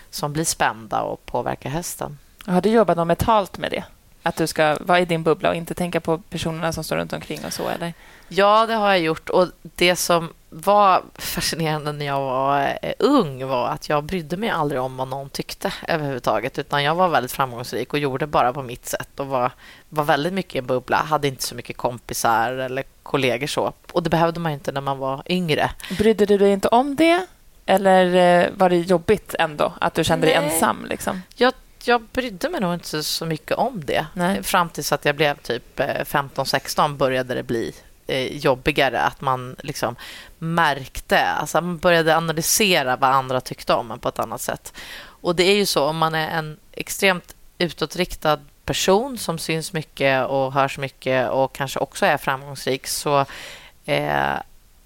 som blir spända och påverkar hästen. Har du jobbat något mentalt med det? Att du ska vara i din bubbla och inte tänka på personerna som står runt omkring och så, eller? Ja, det har jag gjort. Och det som var fascinerande när jag var eh, ung var att jag brydde mig aldrig om vad någon tyckte överhuvudtaget. Utan jag var väldigt framgångsrik och gjorde bara på mitt sätt och var, var väldigt mycket i en bubbla. Hade inte så mycket kompisar eller kollegor så. Och det behövde man inte när man var yngre. Brydde du dig inte om det? Eller eh, var det jobbigt ändå att du kände Nej. dig ensam? Liksom? Jag jag brydde mig nog inte så mycket om det. Nej. Fram tills att jag blev typ 15-16 eh, började det bli eh, jobbigare. Att man liksom märkte, alltså man började analysera vad andra tyckte om en på ett annat sätt. Och det är ju så, om man är en extremt utåtriktad person som syns mycket och hörs mycket och kanske också är framgångsrik så eh,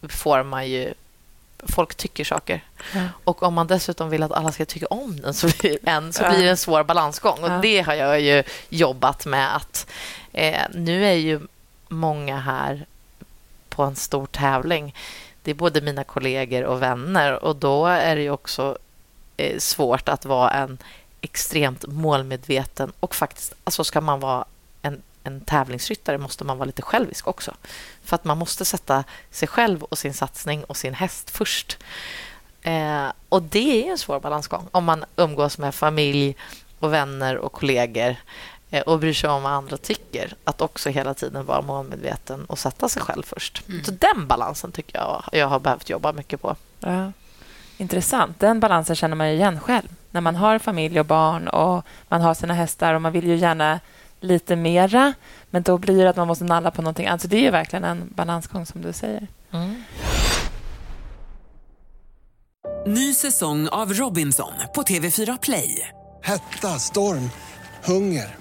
får man ju folk tycker saker. Ja. Och om man dessutom vill att alla ska tycka om den så blir, en, så blir det en svår balansgång. Och. Det har jag ju jobbat med. att eh, Nu är ju många här på en stor tävling. Det är både mina kollegor och vänner och då är det ju också eh, svårt att vara en extremt målmedveten och faktiskt, alltså ska man vara en, en tävlingsryttare måste man vara lite självisk också. För att man måste sätta sig själv och sin satsning och sin häst först. Eh, och det är en svår balansgång om man umgås med familj och vänner och kollegor och bryr sig om vad andra tycker. Att också hela tiden vara målmedveten och sätta sig själv först. Mm. Så den balansen tycker jag jag har behövt jobba mycket på. Ja. Intressant. Den balansen känner man igen själv. när man har familj och barn och man har sina hästar och man vill ju gärna lite mera, men då blir det att man måste nalla på någonting annat. Så det är ju verkligen en balansgång som du säger. Mm. Ny säsong av Robinson på TV4 Play. Hetta, storm, hunger.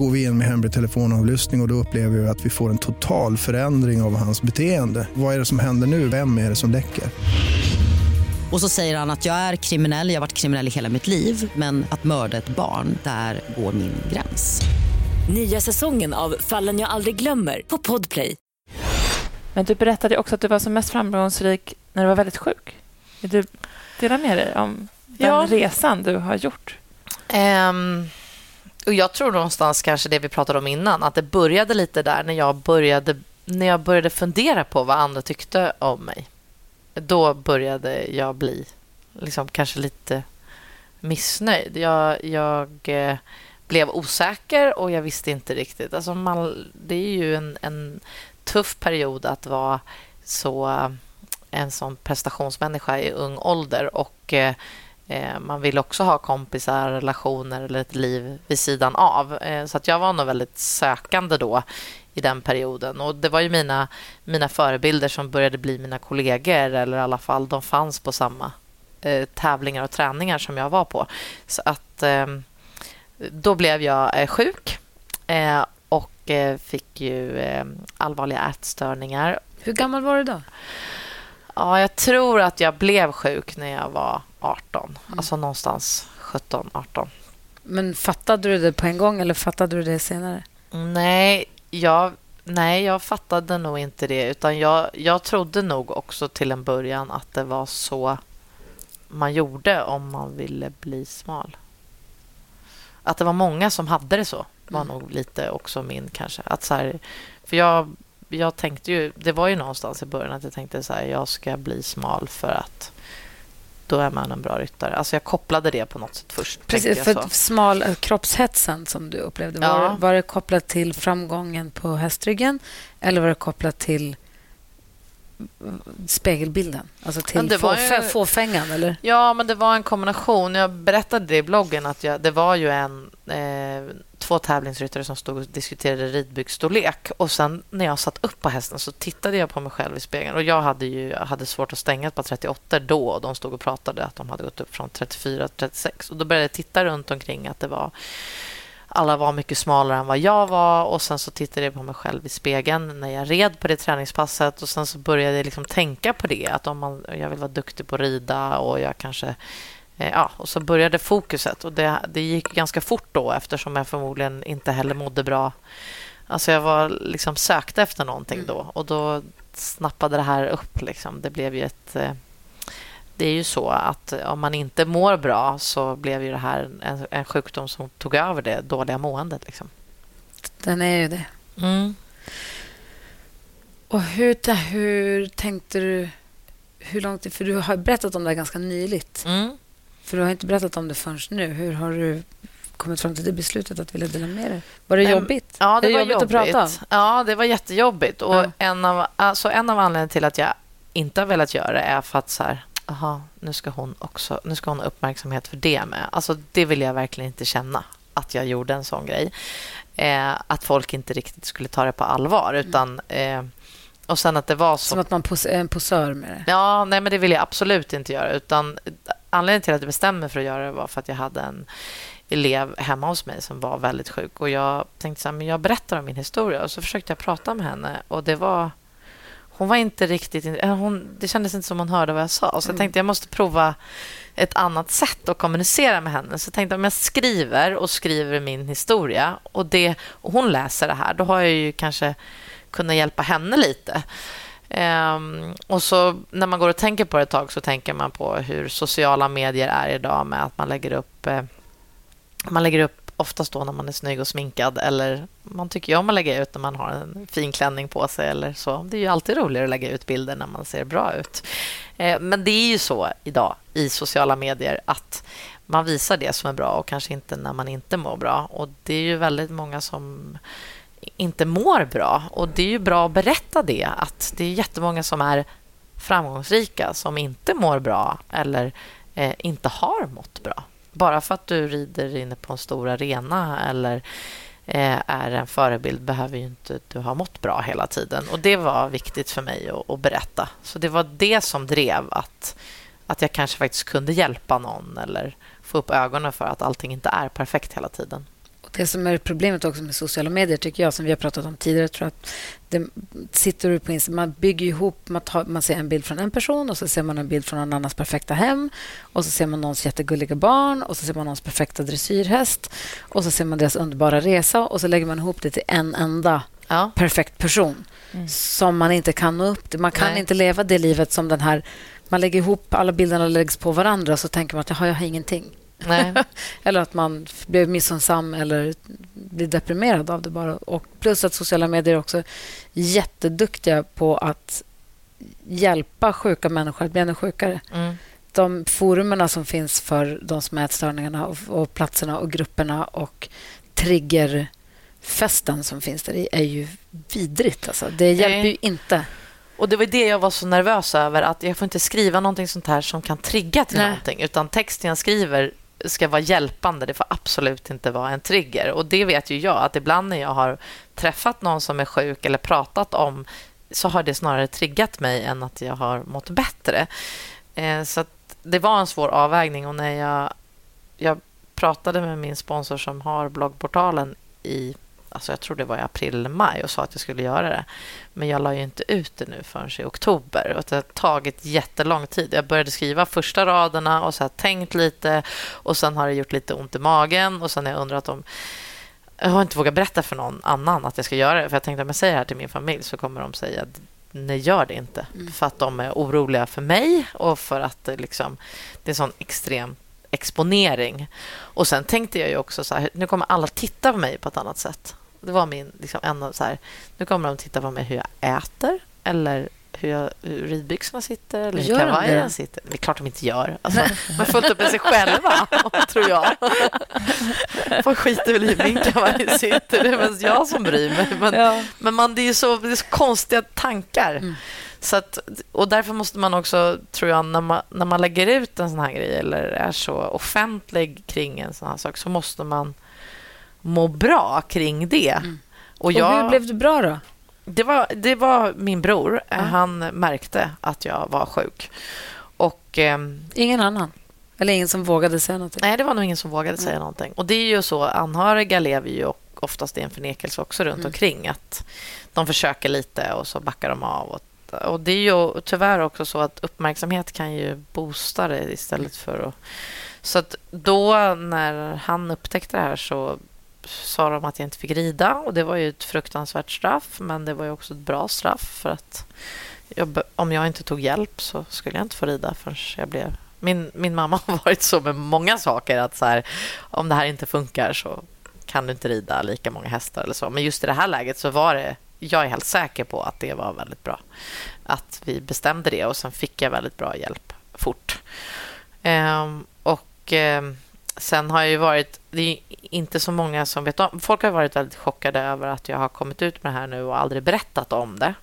Går vi in med hemlig telefonavlyssning och, och då upplever vi att vi får en total förändring av hans beteende. Vad är det som händer nu? Vem är det som läcker? Och så säger han att jag är kriminell, jag har varit kriminell i hela mitt liv men att mörda ett barn, där går min gräns. Nya säsongen av Fallen jag aldrig glömmer på Podplay. Men du berättade också att du var som mest framgångsrik när du var väldigt sjuk. Vill du dela med dig om den Ja. resan du har gjort? Ehm, och jag tror någonstans kanske det vi pratade om innan, att det började lite där när jag började, när jag började fundera på vad andra tyckte om mig. Då började jag bli liksom kanske lite missnöjd. Jag, jag eh, blev osäker och jag visste inte riktigt. Alltså man, det är ju en, en tuff period att vara så eh, en sån prestationsmänniska i ung ålder och eh, Eh, man vill också ha kompisar, relationer eller ett liv vid sidan av. Eh, Så att jag var nog väldigt sökande då i den perioden. Och Det var ju mina, mina förebilder som började bli mina kollegor eller i alla fall de fanns på samma eh, tävlingar och träningar som jag var på. Så att eh, då blev jag eh, sjuk eh, och eh, fick ju eh, allvarliga ätstörningar. Hur gammal var du då? Ja, jag tror att jag blev sjuk när jag var 18. Alltså någonstans 17, 18. Men fattade du det på en gång eller fattade du det senare? Nej, jag, nej, jag fattade nog inte det. Utan jag, jag trodde nog också till en början att det var så man gjorde om man ville bli smal. Att det var många som hade det så var nog lite också min kanske. Att så här, för jag, jag tänkte ju, det var ju någonstans i början att jag tänkte så här, jag ska bli smal för att då är man en bra ryttare. Alltså jag kopplade det på något sätt först. Precis, för smal eh, kroppshetsen som du upplevde, Ja. var, var det kopplat till framgången på hästryggen eller var det kopplat till spegelbilden? Alltså Ja, till det var ju- fåfä- fåfängan? Eller? Ja, men det var en kombination. Jag berättade det i bloggen att jag, det var ju en, eh, två tävlingsryttare som stod och diskuterade ridbyggstorlek. Och sen när jag satt upp på hästen så tittade jag på mig själv i spegeln. Och Jag hade ju jag hade svårt att stänga ett par 38 då. Och de stod och pratade att de hade gått upp från 34 till 36. Och Då började jag titta runt omkring att det var alla var mycket smalare än vad jag var och sen så tittade jag på mig själv i spegeln när jag red på det träningspasset och sen så började jag liksom tänka på det att om man, jag vill vara duktig på att rida och jag kanske eh, Ja, och så började fokuset och det, det gick ganska fort då eftersom jag förmodligen inte heller mådde bra. Alltså jag var liksom sökte efter någonting då och då snappade det här upp. Liksom. Det blev ju ett... Det är ju så att om man inte mår bra så blev ju det här en, en sjukdom som tog över det dåliga måendet. Liksom. Den är ju det. Mm. Och hur, hur tänkte du... Hur långt... För du har berättat om det här ganska nyligt. Mm. För du har inte berättat om det förrän nu. Hur har du kommit fram till det beslutet att vilja dela med dig? Var det jobbigt? Ja, det, är var jobbigt, jobbigt att prata om. Ja, det var jättejobbigt. Och Ja. en, av, alltså en av anledningarna till att jag inte har velat göra det är för att så här, aha, nu ska hon också nu ska hon ha uppmärksamhet för det med. Alltså, det vill jag verkligen inte känna, att jag gjorde en sån grej. Eh, att folk inte riktigt skulle ta det på allvar. Utan, eh, och sen att det var så... Som att man är en posör med det. Ja, nej, men det vill jag absolut inte göra. Utan anledningen till att jag bestämde mig för att göra det var för att jag hade en elev hemma hos mig som var väldigt sjuk. Och Jag tänkte så här, men jag berättar om min historia. Och så försökte jag prata med henne. Och det var... Hon var inte riktigt... eller Hon, det kändes inte som hon hörde vad jag sa. Så jag tänkte jag måste prova ett annat sätt att kommunicera med henne. Så jag tänkte om jag skriver och skriver min historia och, det, och hon läser det här, då har jag ju kanske kunnat hjälpa henne lite. Ehm, och så när man går och tänker på det ett tag så tänker man på hur sociala medier är idag med att man lägger upp, eh, man lägger upp oftast då när man är snygg och sminkad eller man tycker ju om att lägga ut när man har en fin klänning på sig eller så. Det är ju alltid roligare att lägga ut bilder när man ser bra ut. Eh, men det är ju så idag i sociala medier att man visar det som är bra och kanske inte när man inte mår bra. Och Det är ju väldigt många som inte mår bra. Och Det är ju bra att berätta det, att det är jättemånga som är framgångsrika som inte mår bra eller eh, inte har mått bra. Bara för att du rider inne på en stor arena eller eh, är en förebild behöver ju inte du ha mått bra hela tiden. Och Det var viktigt för mig att, att berätta. Så det var det som drev att, att jag kanske faktiskt kunde hjälpa någon eller få upp ögonen för att allting inte är perfekt hela tiden. Det som är problemet också med sociala medier, tycker jag, som vi har pratat om tidigare, tror att det sitter på Instagram, man bygger ihop, man, tar, man ser en bild från en person och så ser man en bild från någon annans perfekta hem och så ser man någons jättegulliga barn och så ser man någons perfekta dressyrhäst och så ser man deras underbara resa och så lägger man ihop det till en enda ja. perfekt person mm. som man inte kan nå upp till. Man kan Nej. inte leva det livet som den här... Man lägger ihop alla bilderna läggs på varandra och så tänker man att jag har ingenting. eller att man blir missunnsam eller blir deprimerad av det bara. Och plus att sociala medier är också jätteduktiga på att hjälpa sjuka människor att bli ännu sjukare. Mm. De forumerna som finns för de som har ätstörningarna och, och platserna och grupperna och triggerfesten som finns där är ju vidrigt. Alltså. Det hjälper ju inte. Och Det var det jag var så nervös över. att Jag får inte skriva någonting sånt här som kan trigga till Nej. någonting. Utan texten jag skriver ska vara hjälpande. Det får absolut inte vara en trigger. Och Det vet ju jag, att ibland när jag har träffat någon som är sjuk eller pratat om så har det snarare triggat mig än att jag har mått bättre. Eh, så det var en svår avvägning. och när jag, jag pratade med min sponsor som har bloggportalen i alltså jag tror det var i april, maj och sa att jag skulle göra det. Men jag la ju inte ut det nu förrän i oktober. Och det har tagit jättelång tid. Jag började skriva första raderna och så tänkt lite och sen har det gjort lite ont i magen och sen har jag undrat om jag har inte vågat berätta för någon annan att jag ska göra det. För jag tänkte om jag säger det här till min familj så kommer de säga nej, gör det inte. Mm. För att de är oroliga för mig och för att det, liksom, det är en sån extrem exponering. Och sen tänkte jag ju också så här, nu kommer alla titta på mig på ett annat sätt. Det var min liksom, en så här, nu kommer de titta på mig hur jag äter eller hur, jag, hur ridbyxorna sitter eller hur kavajen sitter. Det är klart de inte gör. Alltså, de har fullt upp med sig själva, tror jag. Folk skiter väl i min kavaj sitter. Det är mest jag som bryr mig. Men, ja. men man, det, är så, det är så konstiga tankar. Mm. Så att, och därför måste man också, tror jag, när man, när man lägger ut en sån här grej eller är så offentlig kring en sån här sak så måste man må bra kring det. Mm. Och, jag, och hur blev du bra då? Det var, det var min bror. Ja. Han märkte att jag var sjuk. Och, eh, ingen annan? Eller ingen som vågade säga någonting? Nej, det var nog ingen som vågade mm. säga någonting. Och det är ju så, anhöriga lever ju oftast i en förnekelse också runt mm. omkring. Att de försöker lite och så backar de av. Och, och det är ju tyvärr också så att uppmärksamhet kan ju boosta det istället för att... Så att då när han upptäckte det här så sa de att jag inte fick rida. och Det var ju ett fruktansvärt straff, men det var ju också ett bra straff. för att jag, Om jag inte tog hjälp så skulle jag inte få rida förrän jag blev... Min, min mamma har varit så med många saker. att så här, Om det här inte funkar så kan du inte rida lika många hästar. eller så. Men just i det här läget så var det... Jag är helt säker på att det var väldigt bra. Att vi bestämde det och sen fick jag väldigt bra hjälp fort. Ehm, och... Ehm, Sen har jag ju varit... Det är inte så många som vet om... Folk har varit väldigt chockade över att jag har kommit ut med det här nu och aldrig berättat om det.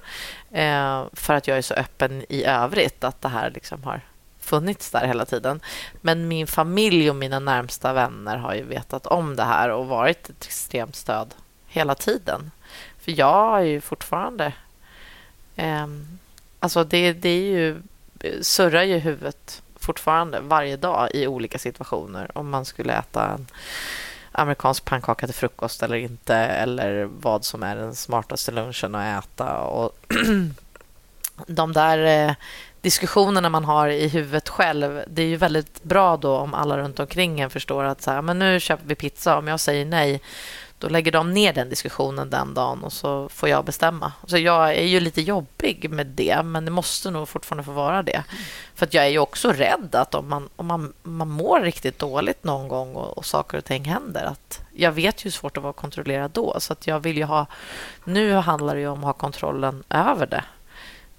Ehm, för att jag är så öppen i övrigt, att det här liksom har funnits där hela tiden. Men min familj och mina närmsta vänner har ju vetat om det här och varit ett extremt stöd hela tiden. För jag är ju fortfarande... Eh, alltså det, det är ju, surrar ju huvudet fortfarande varje dag i olika situationer om man skulle äta en amerikansk pannkaka till frukost eller inte eller vad som är den smartaste lunchen att äta. Och de där eh, diskussionerna man har i huvudet själv, det är ju väldigt bra då om alla runt omkring en förstår att så här, men nu köper vi pizza. Om jag säger nej, då lägger de ner den diskussionen den dagen och så får jag bestämma. Så jag är ju lite jobbig med det, men det måste nog fortfarande få vara det. Mm. För att jag är ju också rädd att om man, om man, man mår riktigt dåligt någon gång och, och saker och ting händer, att jag vet ju hur svårt det var att kontrollera då. Så att jag vill ju ha... Nu handlar det ju om att ha kontrollen över det.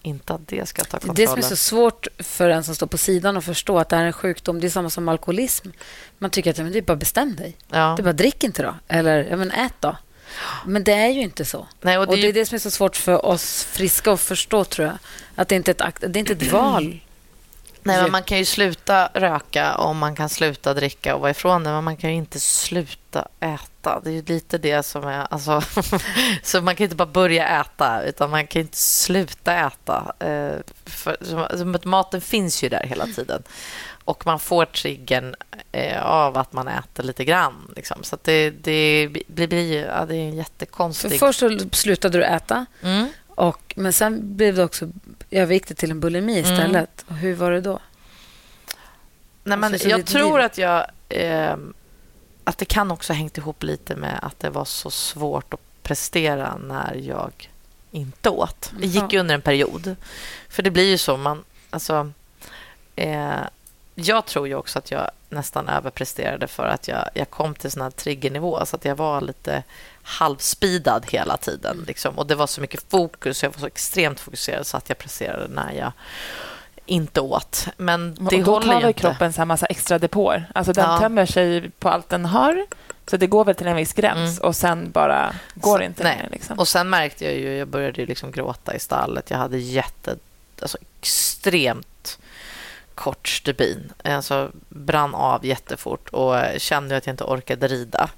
Inte att det ska ta kontrollen. Det som är så svårt för en som står på sidan att förstå att det här är en sjukdom. Det är samma som alkoholism. Man tycker att men det är bara bestäm dig. Ja. Det bara drick inte då. Eller ja, men ät då. Men det är ju inte så. Nej, och och det det, är ju- är det som är så svårt för oss friska att förstå, tror jag. Att det inte är ett, akt, det är inte ett val. Nej, men man kan ju sluta röka och man kan sluta dricka och vara ifrån det, men man kan ju inte sluta äta. Det är ju lite det som är... Alltså, så man kan inte bara börja äta, utan man kan inte sluta äta. Eh, För, att maten finns ju där hela tiden. Och man får triggern eh, av att man äter lite grann. Liksom. Så det, det blir. Ja, det är en För jättekonstig... först så slutade du äta, Mm. Och, men sen blev det också överviktigt till en bulimi Mm. istället. Och hur var det då? Nej, men jag tror liv. att jag... Eh, att det kan också ha hängt ihop lite med att det var så svårt att prestera när jag inte åt. Det gick ju under en period. För det blir ju så. Man, alltså, eh, jag tror ju också att jag nästan överpresterade för att jag, jag kom till sån här triggernivå så att jag var lite halvspidad hela tiden. Liksom. Och Det var så mycket fokus, jag var så extremt fokuserad så att jag presterade när jag inte åt. Men det och då håller ju inte. kroppen så här massa extra depåer. Alltså den Ja. tömmer sig på allt den har. Så det går väl till en viss gräns och sen bara går det inte Mm. Nej. mer. Liksom. Och sen märkte jag ju, jag började liksom gråta i stallet. Jag hade jätte, alltså extremt kort stubin. Alltså brann av jättefort och kände att jag inte orkade rida.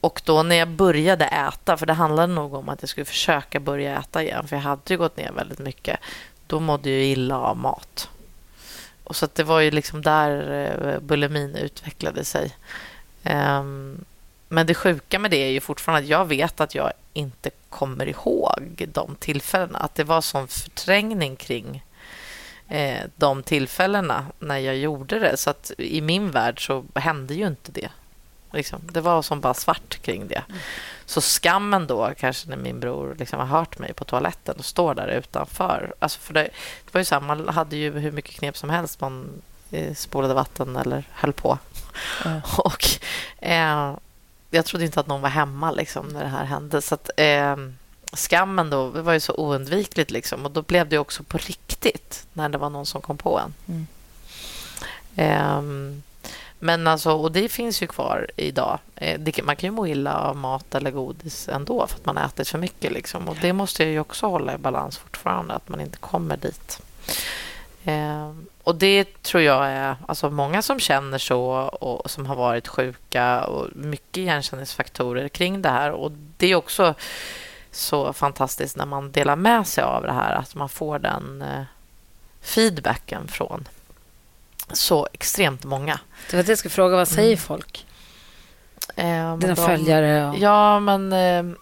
Och då när jag började äta, för det handlade nog om att jag skulle försöka börja äta igen, för jag hade ju gått ner väldigt mycket, då mådde jag illa av mat. Och så att det var ju liksom där eh, bulimin utvecklade sig. Ehm, men det sjuka med det är ju fortfarande att jag vet att jag inte kommer ihåg de tillfällena. Att det var sån förträngning kring eh, de tillfällena när jag gjorde det. Så att i min värld så hände ju inte det. Liksom, det var som bara svart kring det. Så skammen då, kanske när min bror liksom har hört mig på toaletten och står där utanför. Alltså för det, det var ju så här, man hade ju hur mycket knep som helst. Man eh, spolade vatten eller höll på. Och eh, jag trodde inte att någon var hemma liksom, när det här hände. Så att, eh, skammen då det var ju så oundvikligt. Liksom. Och då blev det också på riktigt när det var någon som kom på en. Mm. Ehm, men alltså, och det finns ju kvar idag. Eh, man kan ju må illa av mat eller godis ändå för att man har ätit för mycket. Liksom. Och det måste jag ju också hålla i balans fortfarande, att man inte kommer dit. Ehm, och det tror jag är alltså många som känner så och som har varit sjuka och mycket igenkänningsfaktorer kring det här. Och det är också så fantastiskt när man delar med sig av det här, att man får den eh, feedbacken från så extremt många. Det var det jag skulle fråga. Vad säger Mm. folk? Eh, Dina följare och- Ja, men eh,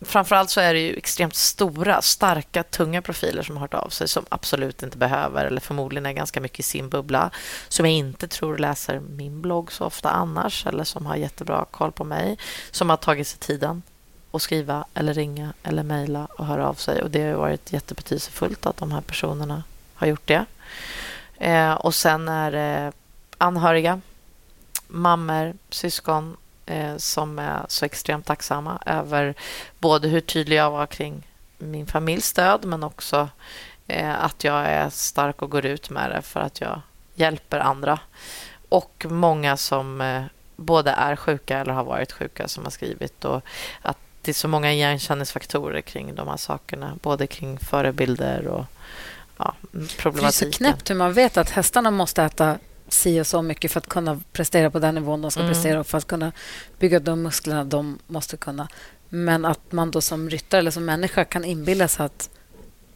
framförallt så är det ju extremt stora, starka, tunga profiler som har hört av sig som absolut inte behöver eller förmodligen är ganska mycket i sin bubbla som jag inte tror läser min blogg så ofta annars eller som har jättebra koll på mig som har tagit sig tiden att skriva eller ringa eller mejla och höra av sig. Och Det har varit jättebetydelsefullt att de här personerna har gjort det. Eh, och sen är det anhöriga, mammor, syskon eh, som är så extremt tacksamma över både hur tydlig jag var kring min familjs stöd men också eh, att jag är stark och går ut med det för att jag hjälper andra. Och många som eh, både är sjuka eller har varit sjuka som har skrivit och att det är så många igenkänningsfaktorer kring de här sakerna, både kring förebilder och ja, Det är så problematiken. knäppt hur man vet att hästarna måste äta si och så mycket för att kunna prestera på den nivån de ska Mm. prestera och för att kunna bygga de musklerna de måste kunna. Men att man då som ryttare eller som människa kan inbilla sig att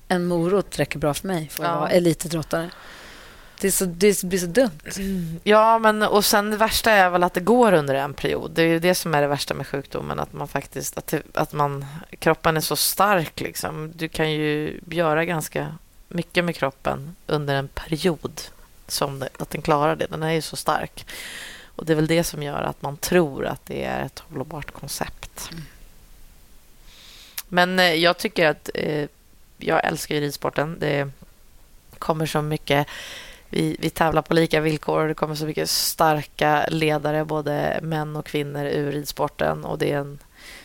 en morot räcker bra för mig för att Ja. vara elitidrottare. Det, är så, det blir så dumt. Ja, men och sen det värsta är väl att det går under en period. Det är ju det som är det värsta med sjukdomen, att man faktiskt att, det, att man kroppen är så stark liksom. Du kan ju göra ganska mycket med kroppen under en period som det, att den klarar det. Den är ju så stark. Och det är väl det som gör att man tror att det är ett hållbart koncept. Men eh, jag tycker att eh, jag älskar ju ridsporten. Det kommer så mycket vi, vi tävlar på lika villkor. Det kommer så mycket starka ledare, både män och kvinnor, ur ridsporten. Och det är en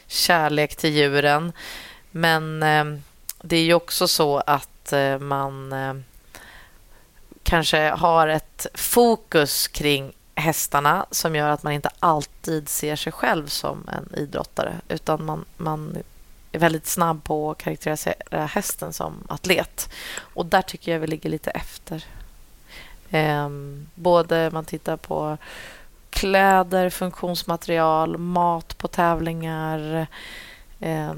kärlek till djuren. Men eh, det är ju också så att eh, man eh, kanske har ett fokus kring hästarna som gör att man inte alltid ser sig själv som en idrottare utan man, man är väldigt snabb på att karaktärisera hästen som atlet. Och där tycker jag vi ligger lite efter. Eh, både man tittar på kläder, funktionsmaterial, mat på tävlingar, eh,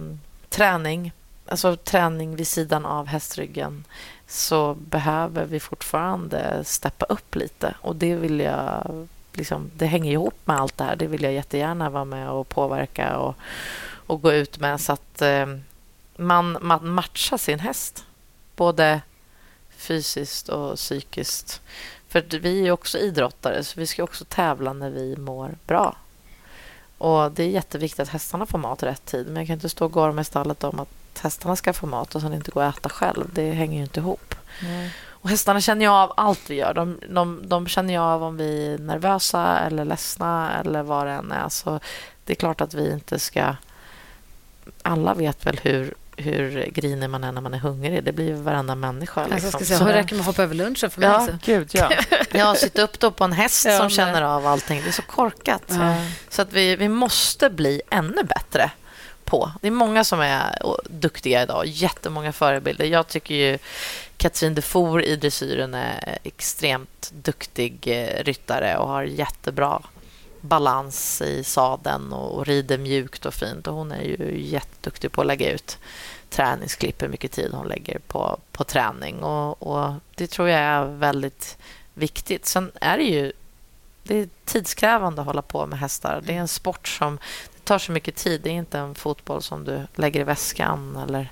träning. Alltså träning vid sidan av hästryggen så behöver vi fortfarande steppa upp lite. Och det vill jag... Liksom, det hänger ihop med allt det här. Det vill jag jättegärna vara med och påverka och, och gå ut med så att eh, man, man matchar sin häst. Både fysiskt och psykiskt. För vi är också idrottare, så vi ska också tävla när vi mår bra. Och Det är jätteviktigt att hästarna får mat i rätt tid. Men jag kan inte stå och gorma i stallet om att hästarna ska få mat och sen inte gå och äta själv. Det hänger ju inte ihop. Mm. Och hästarna känner ju av allt vi gör. De, de, de känner ju av om vi är nervösa eller ledsna eller vad det än är. Så det är klart att vi inte ska... Alla vet väl hur hur grinig man är när man är hungrig. Det blir ju varenda människa. Liksom. Jag ska säga, hur räcker med att hoppa över lunchen för mig? Ja, gud, ja. ja, sitta upp då på en häst ja, som känner av allting. Det är så korkat. Ja. Så att vi, vi måste bli ännu bättre på. Det är många som är duktiga idag. Jättemånga förebilder. Jag tycker ju Katrin Defour i dressyren är extremt duktig eh, ryttare och har jättebra balans i sadeln och rider mjukt och fint. Och hon är ju jätteduktig på att lägga ut träningsklipp, hur mycket tid hon lägger på, på träning. Och, och, Det tror jag är väldigt viktigt. Sen är det ju det är tidskrävande att hålla på med hästar. Det är en sport som tar så mycket tid. Det är inte en fotboll som du lägger i väskan. Eller,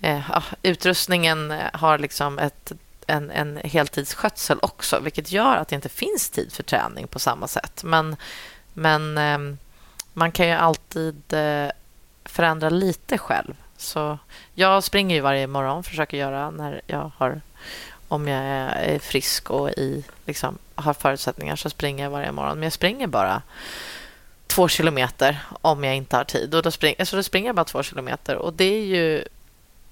eh, ah, utrustningen har liksom ett, en, en heltidsskötsel också vilket gör att det inte finns tid för träning på samma sätt. Men, men eh, man kan ju alltid eh, förändra lite själv. Så jag springer ju varje morgon, försöker göra när jag har om jag är frisk och i, liksom, har förutsättningar så springer jag varje morgon. Men jag springer bara två kilometer om jag inte har tid. Och då, spring, alltså då springer jag bara två kilometer. Och det är ju...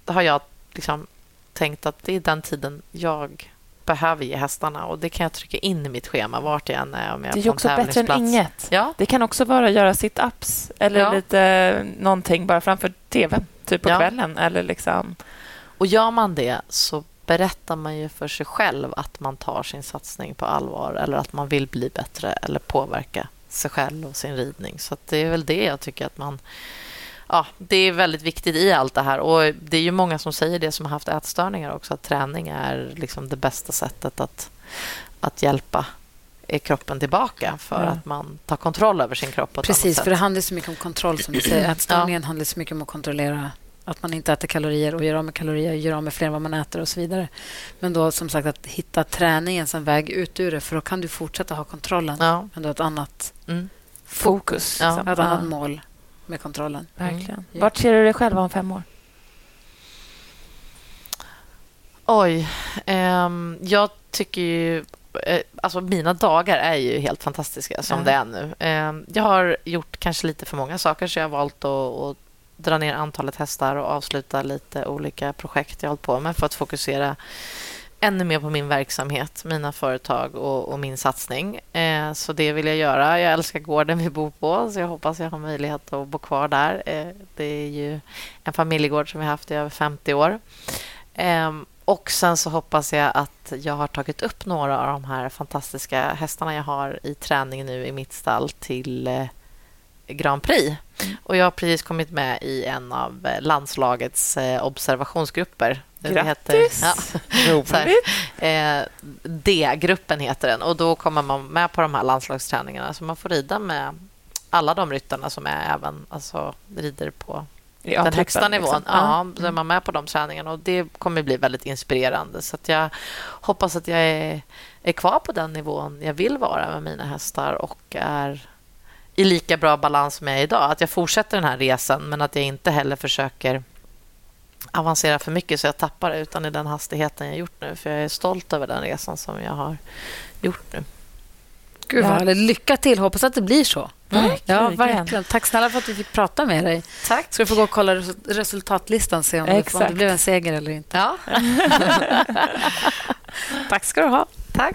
har jag liksom tänkt att det är den tiden jag behöver ge hästarna. Och Det kan jag trycka in i mitt schema vart jag än är. Om jag det är också bättre än inget. Ja. Det kan också vara att göra sit-ups eller ja. lite någonting bara framför tv, typ på ja. kvällen. Eller liksom. Och Gör man det så berättar man ju för sig själv att man tar sin satsning på allvar eller att man vill bli bättre eller påverka sig själv och sin ridning. Så det är väl det jag tycker att man... Ja, det är väldigt viktigt i allt det här. Och Det är ju många som säger det som har haft ätstörningar också, att träning är liksom det bästa sättet att, att hjälpa kroppen tillbaka för ja. att man tar kontroll över sin kropp. Precis, för det handlar så mycket om kontroll. som du säger. Ätstörningen ja. handlar så mycket om att kontrollera att man inte äter kalorier och gör av med kalorier, gör av med fler än vad man äter och så vidare. Men då som sagt att hitta träningen som väg ut ur det för då kan du fortsätta ha kontrollen ja. men du har ett annat mm. fokus, ja. ett annat mål med kontrollen. Verkligen. Mm. Vart ser du dig själv om fem år? Oj. Um, jag tycker ju... Eh, alltså mina dagar är ju helt fantastiska som mm. det är nu. Um, jag har gjort kanske lite för många saker så jag har valt att, att dra ner antalet hästar och avsluta lite olika projekt jag hållit på med för att fokusera ännu mer på min verksamhet, mina företag och, och min satsning. Eh, så det vill jag göra. Jag älskar gården vi bor på, så jag hoppas jag har möjlighet att bo kvar där. Eh, det är ju en familjegård som vi har haft i över 50 år. Eh, och sen så hoppas jag att jag har tagit upp några av de här fantastiska hästarna jag har i träning nu i mitt stall till eh, Grand Prix. Och jag har precis kommit med i en av eh, landslagets eh, observationsgrupper. Grattis! ja, Roligt! Eh, D-gruppen heter den. Och Då kommer man med på de här landslagsträningarna. Så man får rida med alla de ryttarna som är även alltså, rider på ja, den högsta nivån. Liksom. Ja, så är man med på de träningarna. Och Det kommer bli väldigt inspirerande. Så jag hoppas att jag är, är kvar på den nivån jag vill vara med mina hästar och är i lika bra balans som jag är idag. Att jag fortsätter den här resan, men att jag inte heller försöker avancera för mycket så jag tappar det utan i den hastigheten jag gjort nu. För jag är stolt över den resan som jag har gjort nu. Gud, vad härligt. Lycka till. Hoppas att det blir så. Mm. Ja, verkligen. Tack snälla för att vi fick prata med dig. Tack. Ska du få gå och kolla resu- resultatlistan se om det, om Exakt. det blev en seger eller inte. Ja. Tack ska du ha. Tack.